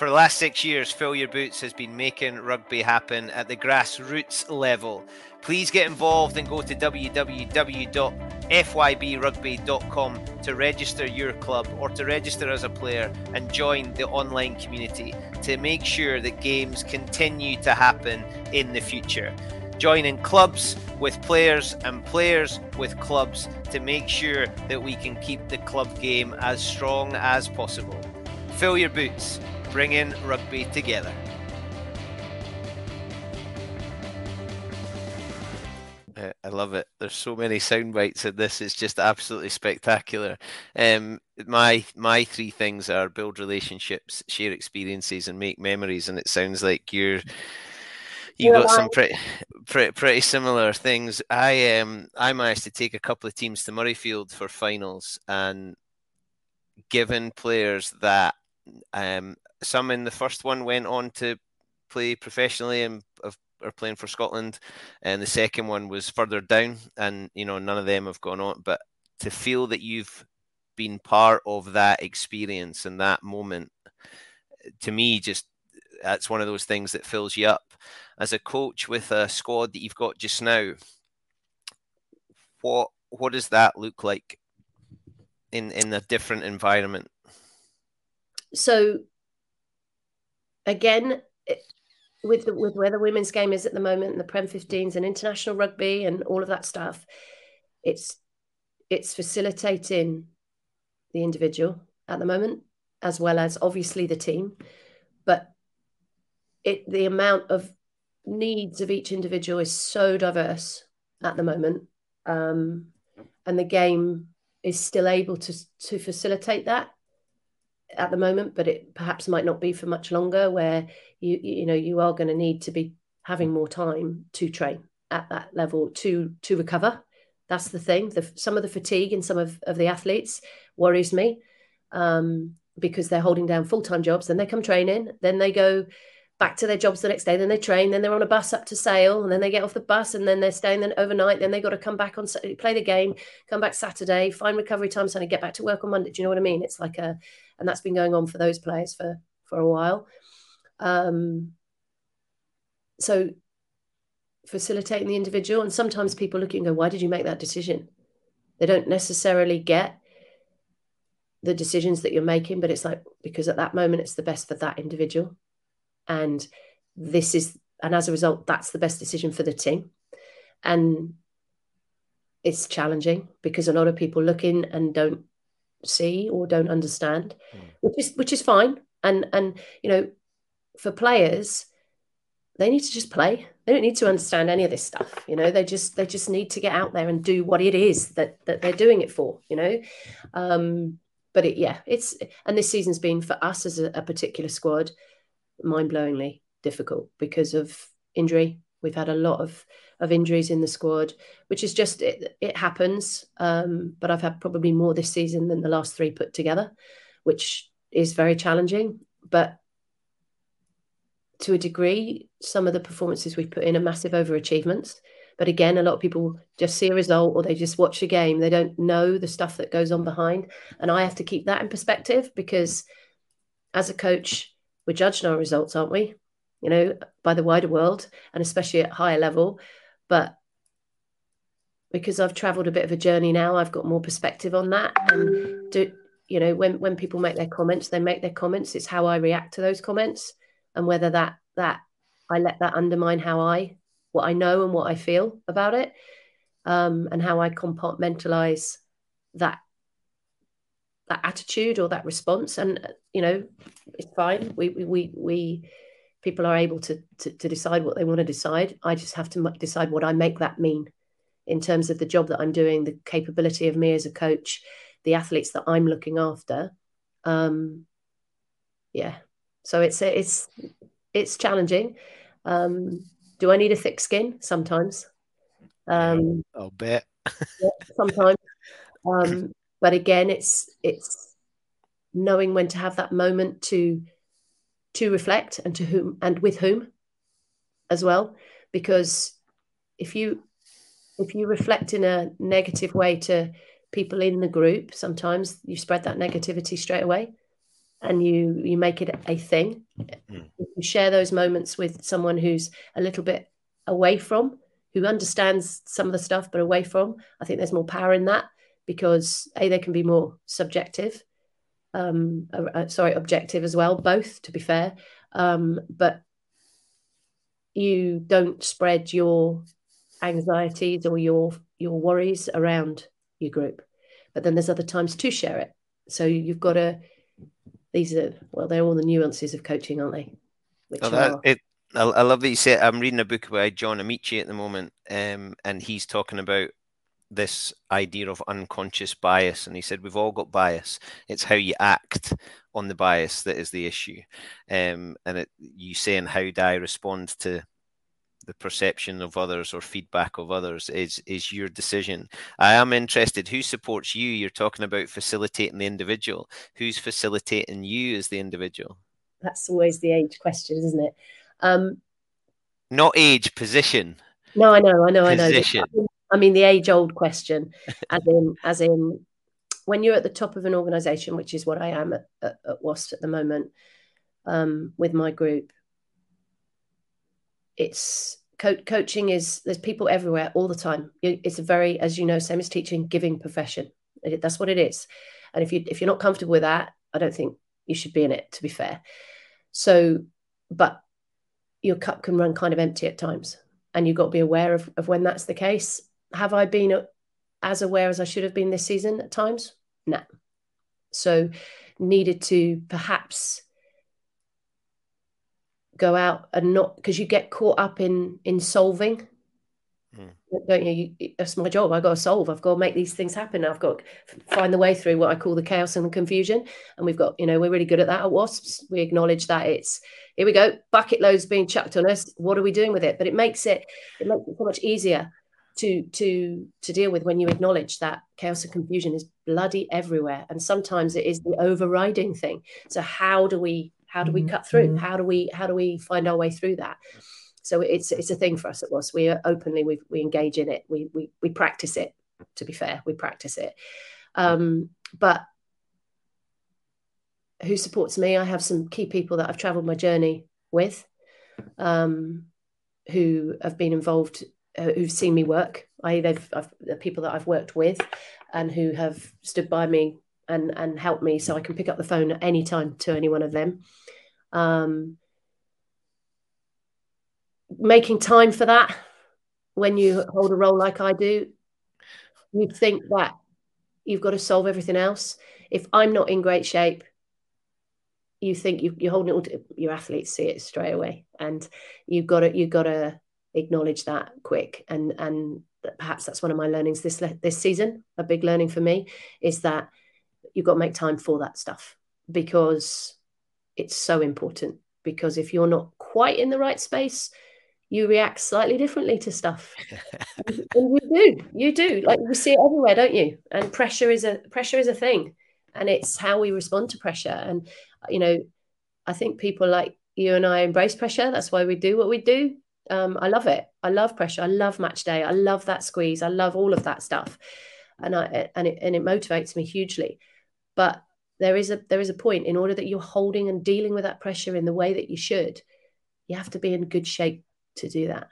For the last six years, Fill Your Boots has been making rugby happen at the grassroots level. Please get involved and go to www.fybrugby.com to register your club or to register as a player and join the online community to make sure that games continue to happen in the future. Join in clubs with players and players with clubs to make sure that we can keep the club game as strong as possible. Fill your boots bringing rugby together. Uh, love it. There's so many sound bites in this. It's just absolutely spectacular. Um, my my three things are build relationships, share experiences, and make memories. And it sounds like you're you got some pretty, pretty pretty similar things. I um I managed to take a couple of teams to Murrayfield for finals, and given players that um some in the first one went on to play professionally and are playing for Scotland, and the second one was further down, and you know none of them have gone on. But to feel that you've been part of that experience and that moment, to me, just that's one of those things that fills you up. As a coach with a squad that you've got just now, what what does that look like in in a different environment? So again, with the, with where the women's game is at the moment, and the Prem 15s and international rugby and all of that stuff, it's it's facilitating the individual at the moment, as well as obviously the team. But it the amount of needs of each individual is so diverse at the moment, um, and the game is still able to to facilitate that at the moment, but it perhaps might not be for much longer. Where you you know you are going to need to be having more time to train at that level to to recover. That's the thing. The, some of the fatigue in some of, of the athletes worries me um, because they're holding down full time jobs. Then they come training, then they go back to their jobs the next day. Then they train. Then they're on a bus up to Sale, and then they get off the bus, and then they're staying then overnight. Then they got to come back on play the game, come back Saturday, find recovery time, Sunday, get back to work on Monday. Do you know what I mean? It's like a, and that's been going on for those players for for a while. Um, so facilitating the individual, and sometimes people look at and go, "Why did you make that decision?" They don't necessarily get the decisions that you're making, but it's like because at that moment it's the best for that individual and this is and as a result that's the best decision for the team. And it's challenging because a lot of people look in and don't see or don't understand mm. which is which is fine. And and you know for players they need to just play. They don't need to understand any of this stuff you know. They just they just need to get out there and do what it is that that they're doing it for you know. Um but it yeah it's and this season's been for us as a, a particular squad mind-blowingly difficult because of injury. We've had a lot of of injuries in the squad, which is just it, it happens. Um, but I've had probably more this season than the last three put together, which is very challenging. But to a degree, some of the performances we've put in are massive overachievements. But again, a lot of people just see a result or they just watch a game. They don't know the stuff that goes on behind. And I have to keep that in perspective because as a coach, we're judged on our results, aren't we? You know, by the wider world and especially at higher level. But because I've traveled a bit of a journey now, I've got more perspective on that. And do you know when when people make their comments, they make their comments. It's how I react to those comments and whether that that I let that undermine how I what I know and what I feel about it, um, and how I compartmentalize that that attitude or that response and you know it's fine. We we we people are able to, to to, decide what they want to decide. I just have to decide what i make that mean in terms of the job that i'm doing the capability of me as a coach the athletes that i'm looking after. Um yeah. So it's it's it's challenging. Um do i need a thick skin? Sometimes. Um i'll bet. yeah, sometimes. [laughs] Um but again it's it's knowing when to have that moment to to reflect and to whom and with whom as well. Because if you if you reflect in a negative way to people in the group sometimes you spread that negativity straight away and you you make it a thing. Mm. you share those moments with someone who's a little bit away from who understands some of the stuff but away from i think there's more power in that because a they can be more subjective um uh, uh, sorry objective as well both to be fair um but you don't spread your anxieties or your your worries around your group. But then there's other times to share it. So you've got to these are well they're all the nuances of coaching aren't they? Which that, are, it I, I love that you said. I'm reading a book by John Amaechi at the moment, um, and he's talking about this idea of unconscious bias and he said we've all got bias. It's how you act on the bias that is the issue. Um, and it, you saying how do i respond to the perception of others or feedback of others is is your decision. I am interested who supports you? You're talking about facilitating the individual. Who's facilitating you as the individual? That's always the age question isn't it? Um not age position. No i know i know position. i know I mean, the age old question, [laughs] as in, as in, when you're at the top of an organization, which is what I am at, at, at WASP at the moment, um, with my group, it's co- coaching is there's people everywhere all the time. It's a very, as you know, same as teaching, giving profession. It, that's what it is. And if you if you're not comfortable with that, I don't think you should be in it. To be fair, so but your cup can run kind of empty at times, and you've got to be aware of, of when that's the case have I been as aware as I should have been this season at times? No. So needed to perhaps go out and not because you get caught up in in solving mm. don't you? you? that's my job i've got to solve i've got to make these things happen i've got to find the way through what i call the chaos and the confusion and we've got you know we're really good at that at wasps we acknowledge that it's here we go bucket loads being chucked on us what are we doing with it but it makes it it makes it so much easier to to to deal with when you acknowledge that chaos and confusion is bloody everywhere and sometimes it is the overriding thing. So how do we how do we cut through? Mm-hmm. how do we how do we find our way through that? So it's it's a thing for us at was we are openly we, we engage in it. We, we we practice it to be fair. We practice it. Um, but who supports me? I have some key people that i've traveled my journey with um, who have been involved uh, who've seen me work. I they've I've, the people that I've worked with, and who have stood by me and and helped me, so I can pick up the phone at any time to any one of them. Um, making time for that when you hold a role like I do, you think that you've got to solve everything else. If I'm not in great shape, you think you, are holding it all to, your athletes see it straight away, and you've got to you've got to acknowledge that quick. And and perhaps that's one of my learnings this this season a big learning for me is that you've got to make time for that stuff because it's so important. Because if you're not quite in the right space you react slightly differently to stuff. [laughs] And you do you do. Like we see it everywhere don't you? And pressure is a pressure is a thing. And it's how we respond to pressure. And you know i think people like you and i embrace pressure. That's why we do what we do um, I love it. I love pressure. I love match day. I love that squeeze. I love all of that stuff, and I and it and it motivates me hugely. But there is a there is a point in order that you're holding and dealing with that pressure in the way that you should. You have to be in good shape to do that.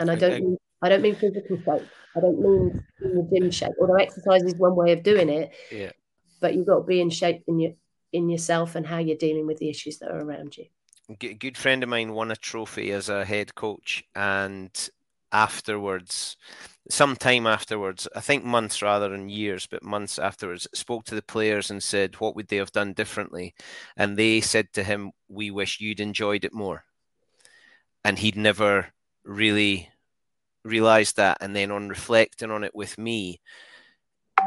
And I don't mean, I don't mean physical shape. I don't mean in the gym shape. Although exercise is one way of doing it. Yeah. But you've got to be in shape in your in yourself and how you're dealing with the issues that are around you good friend of mine won a trophy as a head coach, and afterwards, sometime afterwards, I think months rather than years, but months afterwards, spoke to the players and said, What would they have done differently? And they said to him, We wish you'd enjoyed it more. And he'd never really realized that. And then on reflecting on it with me,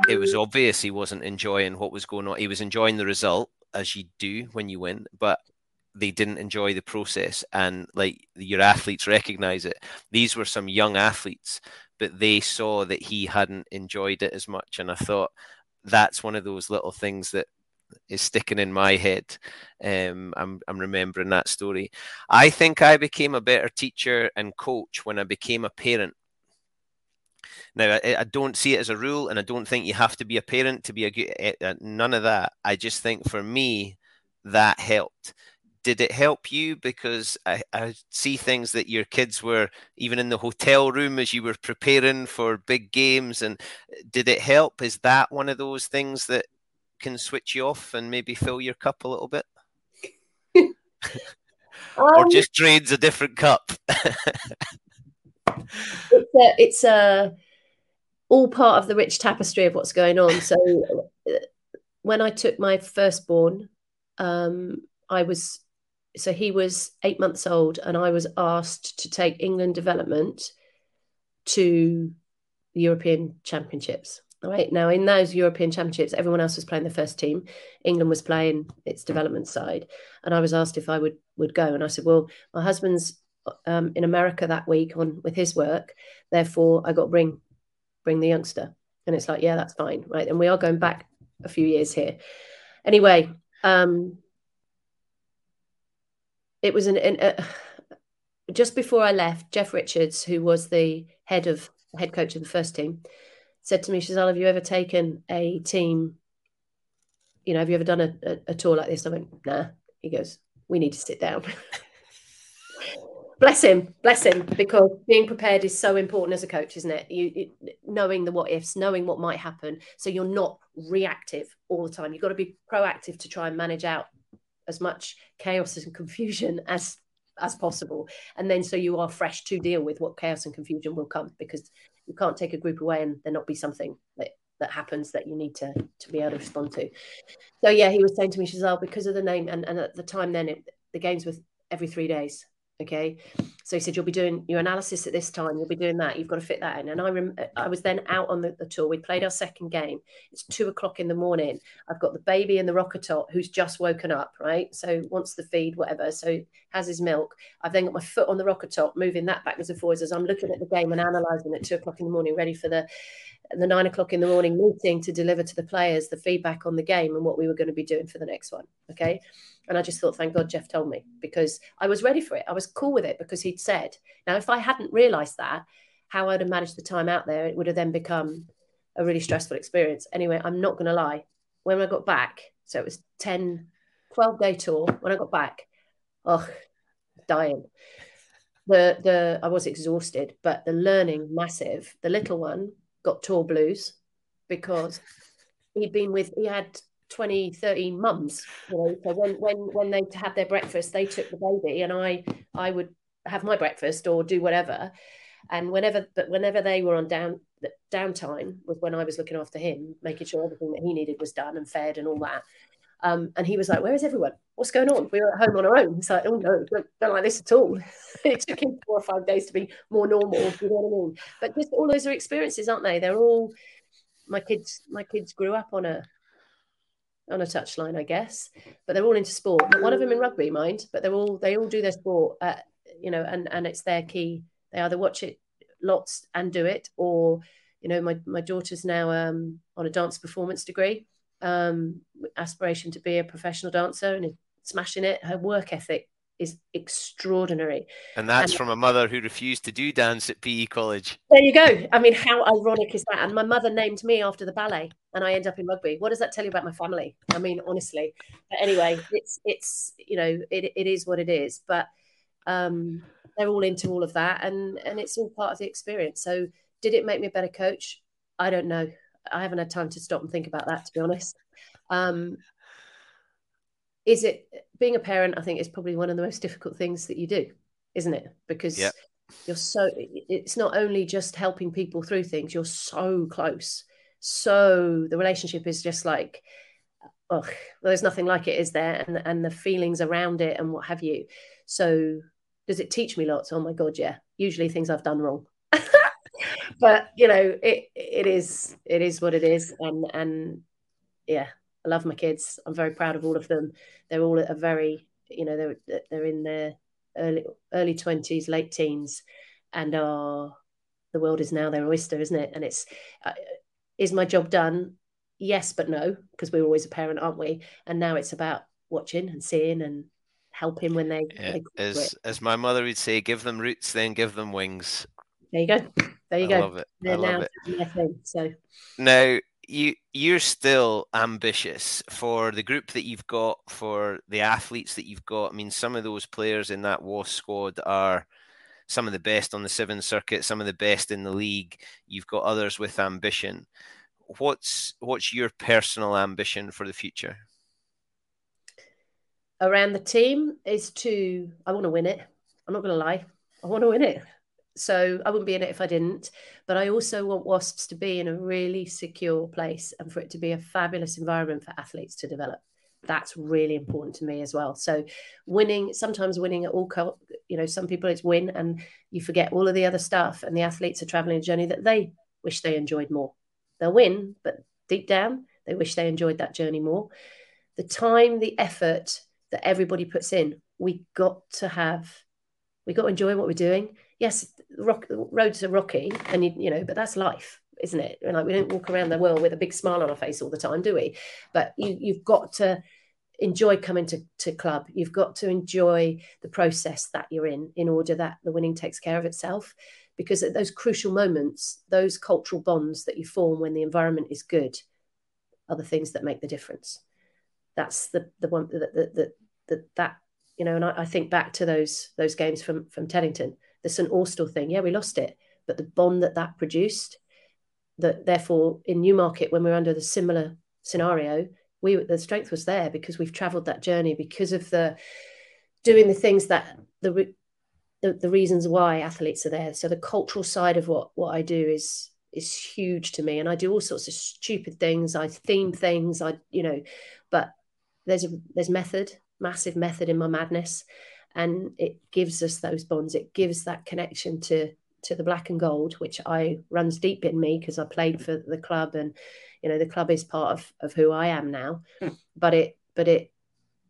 it was obvious he wasn't enjoying what was going on. He was enjoying the result, as you do when you win, but they didn't enjoy the process and like your athletes recognize it. These were some young athletes but they saw that he hadn't enjoyed it as much. And i thought that's one of those little things that is sticking in my head. Um, I'm, I'm remembering that story. I think i became a better teacher and coach when i became a parent. Now, I, I, don't see it as a rule, and I don't think you have to be a parent to be a good. Uh, none of that. I just think for me, that helped did it help you? Because I, I, see things that your kids were even in the hotel room as you were preparing for big games. And uh, did it help? Is that one of those things that can switch you off and maybe fill your cup a little bit? [laughs] um, or just drains a different cup? it's a, it's a all part of the rich tapestry of what's going on. So uh, when I took my firstborn, um, I was so he was eight months old, and I was asked to take England development to the European Championships. All right. Now, in those European Championships, everyone else was playing the first team. England was playing its development side, and I was asked if I would would go, and I said, "Well, my husband's um, in America that week on with his work, therefore I got to bring bring the youngster." And it's like, "Yeah, that's fine, right?" And we are going back a few years here. Anyway, um, it was an, an uh, just before I left, Jeff Richards, who was the head of head coach of the first team, said to me, Shazal, have you ever taken a team? You know, have you ever done a, a, a tour like this? I went, nah. He goes, we need to sit down. [laughs] bless him, bless him, because being prepared is so important as a coach, isn't it? You it, knowing the what ifs, knowing what might happen, so you're not reactive all the time. You've got to be proactive to try and manage out as much chaos and confusion [laughs] as as possible and then so you are fresh to deal with what chaos and confusion will come because you can't take a group away and there not be something that that happens that you need to to be able to respond to so yeah he was saying to me Shazal because of the name and, and at the time then it, the games were every three days Okay. So he said, You'll be doing your analysis at this time. You'll be doing that. You've got to fit that in. And I rem- uh, I was then out on the, the tour. We played our second game. It's two o'clock in the morning. I've got the baby in the rocker top who's just woken up, right? So wants the feed, whatever. So has his milk. I've then got my foot on the rocker top, moving that backwards and forwards as I'm looking at the game and analysing at two o'clock in the morning, ready for the the nine o'clock in the morning meeting to deliver to the players the feedback on the game and what we were going to be doing for the next one. Okay. And I just thought, thank God Jeff told me because I was ready for it. I was cool with it because he'd said. Now, if I hadn't realized that, how I'd have managed the time out there, it would have then become a really stressful experience. Anyway, I'm not going to lie. When I got back, so it was 10, 12 day tour. When I got back, oh, dying. The, the, I was exhausted, but the learning massive. The little one got tour blues because he'd been with, he had 20 30 mums you know so when when when they had their breakfast they took the baby and i i would have my breakfast or do whatever. And whenever but whenever they were on down downtime was when i was looking after him making sure everything that he needed was done and fed and all that. Um, and he was like where is everyone? What's going on? We were at home on our own. So like oh no don't, don't like this at all. [laughs] It took him four or five days to be more normal you know what i mean. But just all those are experiences aren't they? They're all my kids my kids grew up on a on a touchline, I guess. But they're all into sport. Not one of them in rugby, mind. But they're all they all do their sport, at, you know, and and it's their key. They either watch it lots and do it, or you know, my my daughter's now um, on a dance performance degree, um, aspiration to be a professional dancer, and is smashing it. Her work ethic is extraordinary. And that's and, from a mother who refused to do dance at PE college. There you go. I mean, how ironic is that? And my mother named me after the ballet, and I end up in rugby. What does that tell you about my family? I mean, honestly. But anyway, it's it's you know it, it is what it is. But um, they're all into all of that, and and it's all part of the experience. So, did it make me a better coach? I don't know. I haven't had time to stop and think about that, to be honest. Um, is it being a parent? I think is probably one of the most difficult things that you do, isn't it? Because yep. you're so. It's not only just helping people through things. You're so close. So the relationship is just like, oh, well, there's nothing like it, is there? And and the feelings around it and what have you. So does it teach me lots? Oh my god, yeah. Usually things I've done wrong. [laughs] but you know, it it is it is what it is, and and yeah, I love my kids. I'm very proud of all of them. They're all a very, you know, they're they're in their early early twenties, late teens, and are the world is now their oyster, isn't it? And it's uh, is my job done? Yes, but no, because we're always a parent, aren't we? And now it's about watching and seeing and helping when they, yeah, they as as my mother would say, give them roots, then give them wings. There you go. There you I go. Love it. They're I love it. Thing, so now you you're still ambitious for the group that you've got for the athletes that you've got. I mean, some of those players in that WAS squad are some of the best on the seven circuit, some of the best in the league. You've got others with ambition. What's what's your personal ambition for the future? Around the team is to I want to win it. I'm not going to lie. I want to win it. So I wouldn't be in it if I didn't. But I also want Wasps to be in a really secure place and for it to be a fabulous environment for athletes to develop. that's really important to me as well. So winning, sometimes winning at all, you know, some people it's win and you forget all of the other stuff and the athletes are traveling a journey that they wish they enjoyed more. They'll win, but deep down, they wish they enjoyed that journey more. The time, the effort that everybody puts in, we got to have, we got to enjoy what we're doing. Yes, rock, roads are rocky and you, you know, but that's life isn't it? And Like we don't walk around the world with a big smile on our face all the time, do we? But you, you've got to enjoy coming to, to club. You've got to enjoy the process that you're in in order that the winning takes care of itself. Because at those crucial moments, those cultural bonds that you form when the environment is good are the things that make the difference. That's the the one that that that, that that you know, and I, I, think back to those those games from from Teddington, the St Austell thing. Yeah, we lost it, but the bond that that produced that therefore in Newmarket, when we are under the similar scenario, we the strength was there because we've travelled that journey because of the doing the things that the, the the reasons why athletes are there. So the cultural side of what what I do is is huge to me, and I do all sorts of stupid things. I theme things. I you know, but there's a there's method, massive method in my madness, and it gives us those bonds. It gives that connection to to the black and gold, which I runs deep in me because I played for the club and you know the club is part of, of who I am now. Mm. But it but it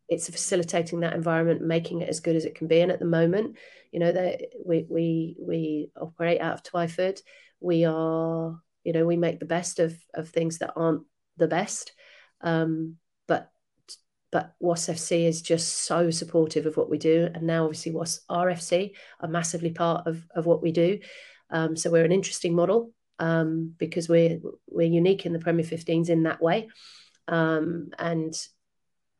it's facilitating that environment, making it as good as it can be. And at the moment, you know, that we we we operate out of Twyford. We are, you know, we make the best of of things that aren't the best. Um, but but Wasps FC is just so supportive of what we do. And now, obviously, Wasps RFC are massively part of, of what we do. Um, so we're an interesting model um, because we're we're unique in the Premier 15s in that way. Um, and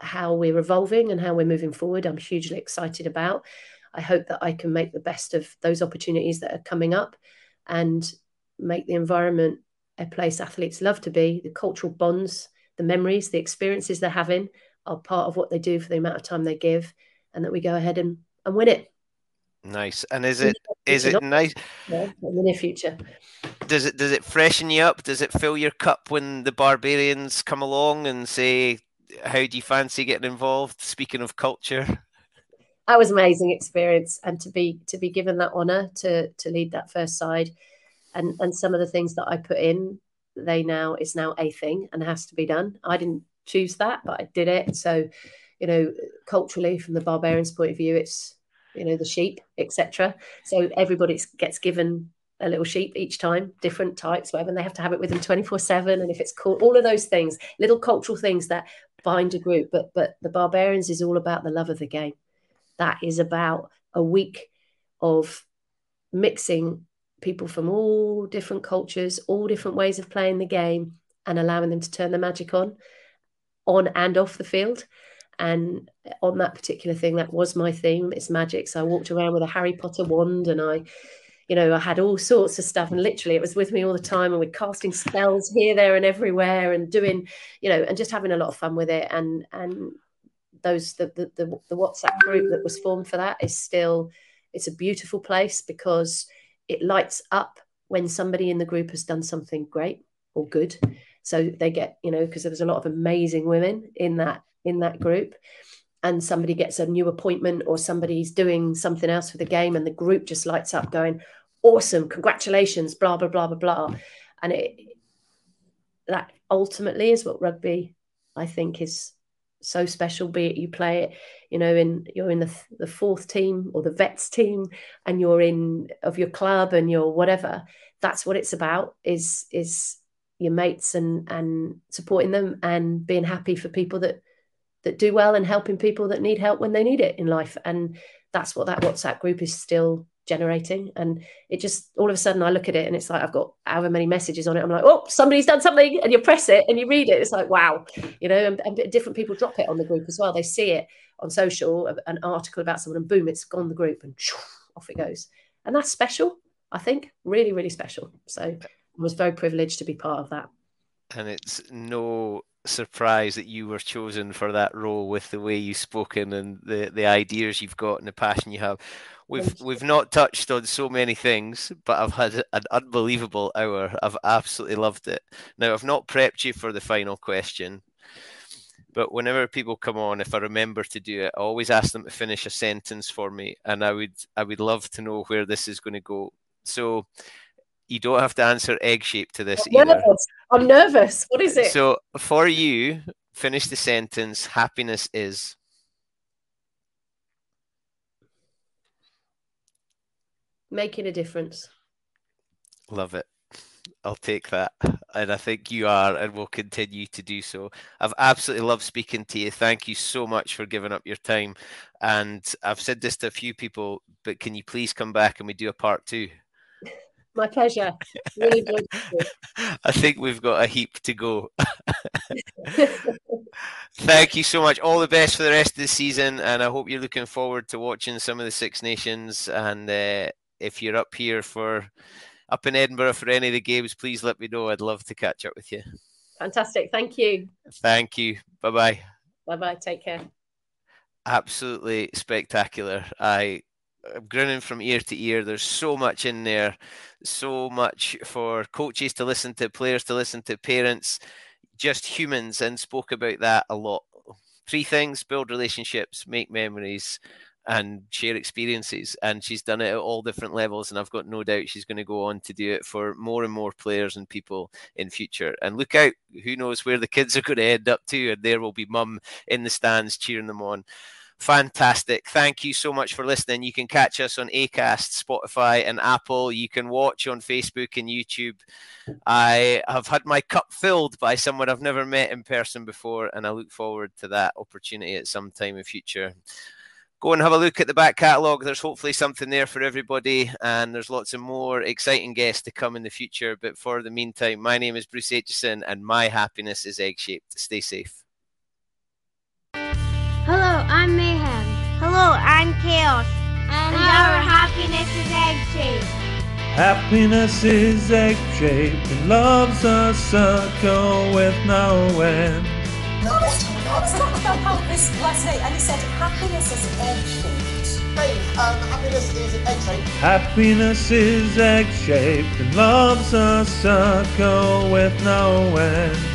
how we're evolving and how we're moving forward, I'm hugely excited about. I hope that I can make the best of those opportunities that are coming up and make the environment a place athletes love to be, the cultural bonds, the memories, the experiences they're having, are part of what they do for the amount of time they give, and that we go ahead and, and win it. Nice. And is it is it nice? Yeah, in the near future. Does it does it freshen you up? Does it fill your cup when the barbarians come along and say, "How do you fancy getting involved?" Speaking of culture. [laughs] That was amazing experience, and to be to be given that honour to to lead that first side, and and some of the things that I put in, they now it's now a thing and has to be done. I didn't choose that, but I did it. So, you know, culturally, from the barbarians' point of view, it's you know the sheep, etc. So everybody gets given a little sheep each time, different types, whatever, and they have to have it with them 24 7. And if it's cool, all of those things, little cultural things that bind a group. But but the barbarians is all about the love of the game. That is about a week of mixing people from all different cultures, all different ways of playing the game, and allowing them to turn the magic on on and off the field. And on that particular thing, that was my theme. It's magic. So I walked around with a Harry Potter wand and I, you know, I had all sorts of stuff. And literally, it was with me all the time. And we're casting spells here, there, and everywhere and doing, you know, and just having a lot of fun with it. And, and, those the, the the the WhatsApp group that was formed for that is still it's a beautiful place because it lights up when somebody in the group has done something great or good so they get you know because there's a lot of amazing women in that in that group. And somebody gets a new appointment or somebody's doing something else for the game and the group just lights up going awesome congratulations blah blah blah blah blah. And it that ultimately is what rugby i think is so special be it you play it you know in you're in the, the fourth team or the vets team and you're in of your club and you're whatever. That's what it's about is is your mates and and supporting them and being happy for people that that do well and helping people that need help when they need it in life. And that's what that whatsapp group is still generating. And it just all of a sudden i look at it and it's like i've got however many messages on it. I'm like oh somebody's done something and you press it and you read it. It's like wow you know and, and different people drop it on the group as well. They see it on social an article about someone and boom it's gone the group and off it goes. And that's special i think. Really really special. So was very privileged to be part of that. And it's no surprise that you were chosen for that role with the way you've spoken and the, the ideas you've got and the passion you have. We've we've not touched on so many things, but I've had an unbelievable hour. I've absolutely loved it. Now I've not prepped you for the final question, but whenever people come on, if I remember to do it, I always ask them to finish a sentence for me, and I would I would love to know where this is going to go. So you don't have to answer egg shape to this I'm either. nervous. I'm nervous. What is it? So for you, finish the sentence. Happiness is. Making a difference. Love it. I'll take that. And I think you are and will continue to do so. I've absolutely loved speaking to you. Thank you so much for giving up your time. And I've said this to a few people, but can you please come back and we do a part two? My pleasure. Really. [laughs] I think we've got a heap to go. [laughs] Thank you so much. All the best for the rest of the season. And I hope you're looking forward to watching some of the Six Nations. And uh, if you're up here for up in Edinburgh for any of the games, please let me know. I'd love to catch up with you. Fantastic. Thank you. Thank you. Bye bye. Bye bye. Take care. Absolutely spectacular. I I'm grinning from ear to ear. There's so much in there, so much for coaches to listen to, players to listen to, parents, just humans, and spoke about that a lot. Three things build relationships, make memories, and share experiences. And she's done it at all different levels. And I've got no doubt she's going to go on to do it for more and more players and people in future. And look out, who knows where the kids are going to end up to. And there will be mum in the stands cheering them on. Fantastic. Thank you so much for listening. You can catch us on Acast, Spotify, and Apple. You can watch on Facebook and YouTube. I have had my cup filled by someone I've never met in person before, and I look forward to that opportunity at some time in future go and have a look at the back catalogue. There's hopefully something there for everybody, and there's lots of more exciting guests to come in the future. But for the meantime, my name is Bruce Aitchison, and my happiness is egg shaped. Stay safe. Hello, I'm Mayhem. Hello, I'm Chaos. And, and our happiness is egg shaped. Happiness is egg shaped and love's a circle with no end. Let's talk about how this last night, and he said happiness is egg-shaped. Hey, um, happiness is egg-shaped. Happiness is egg shaped and love's a circle with no end.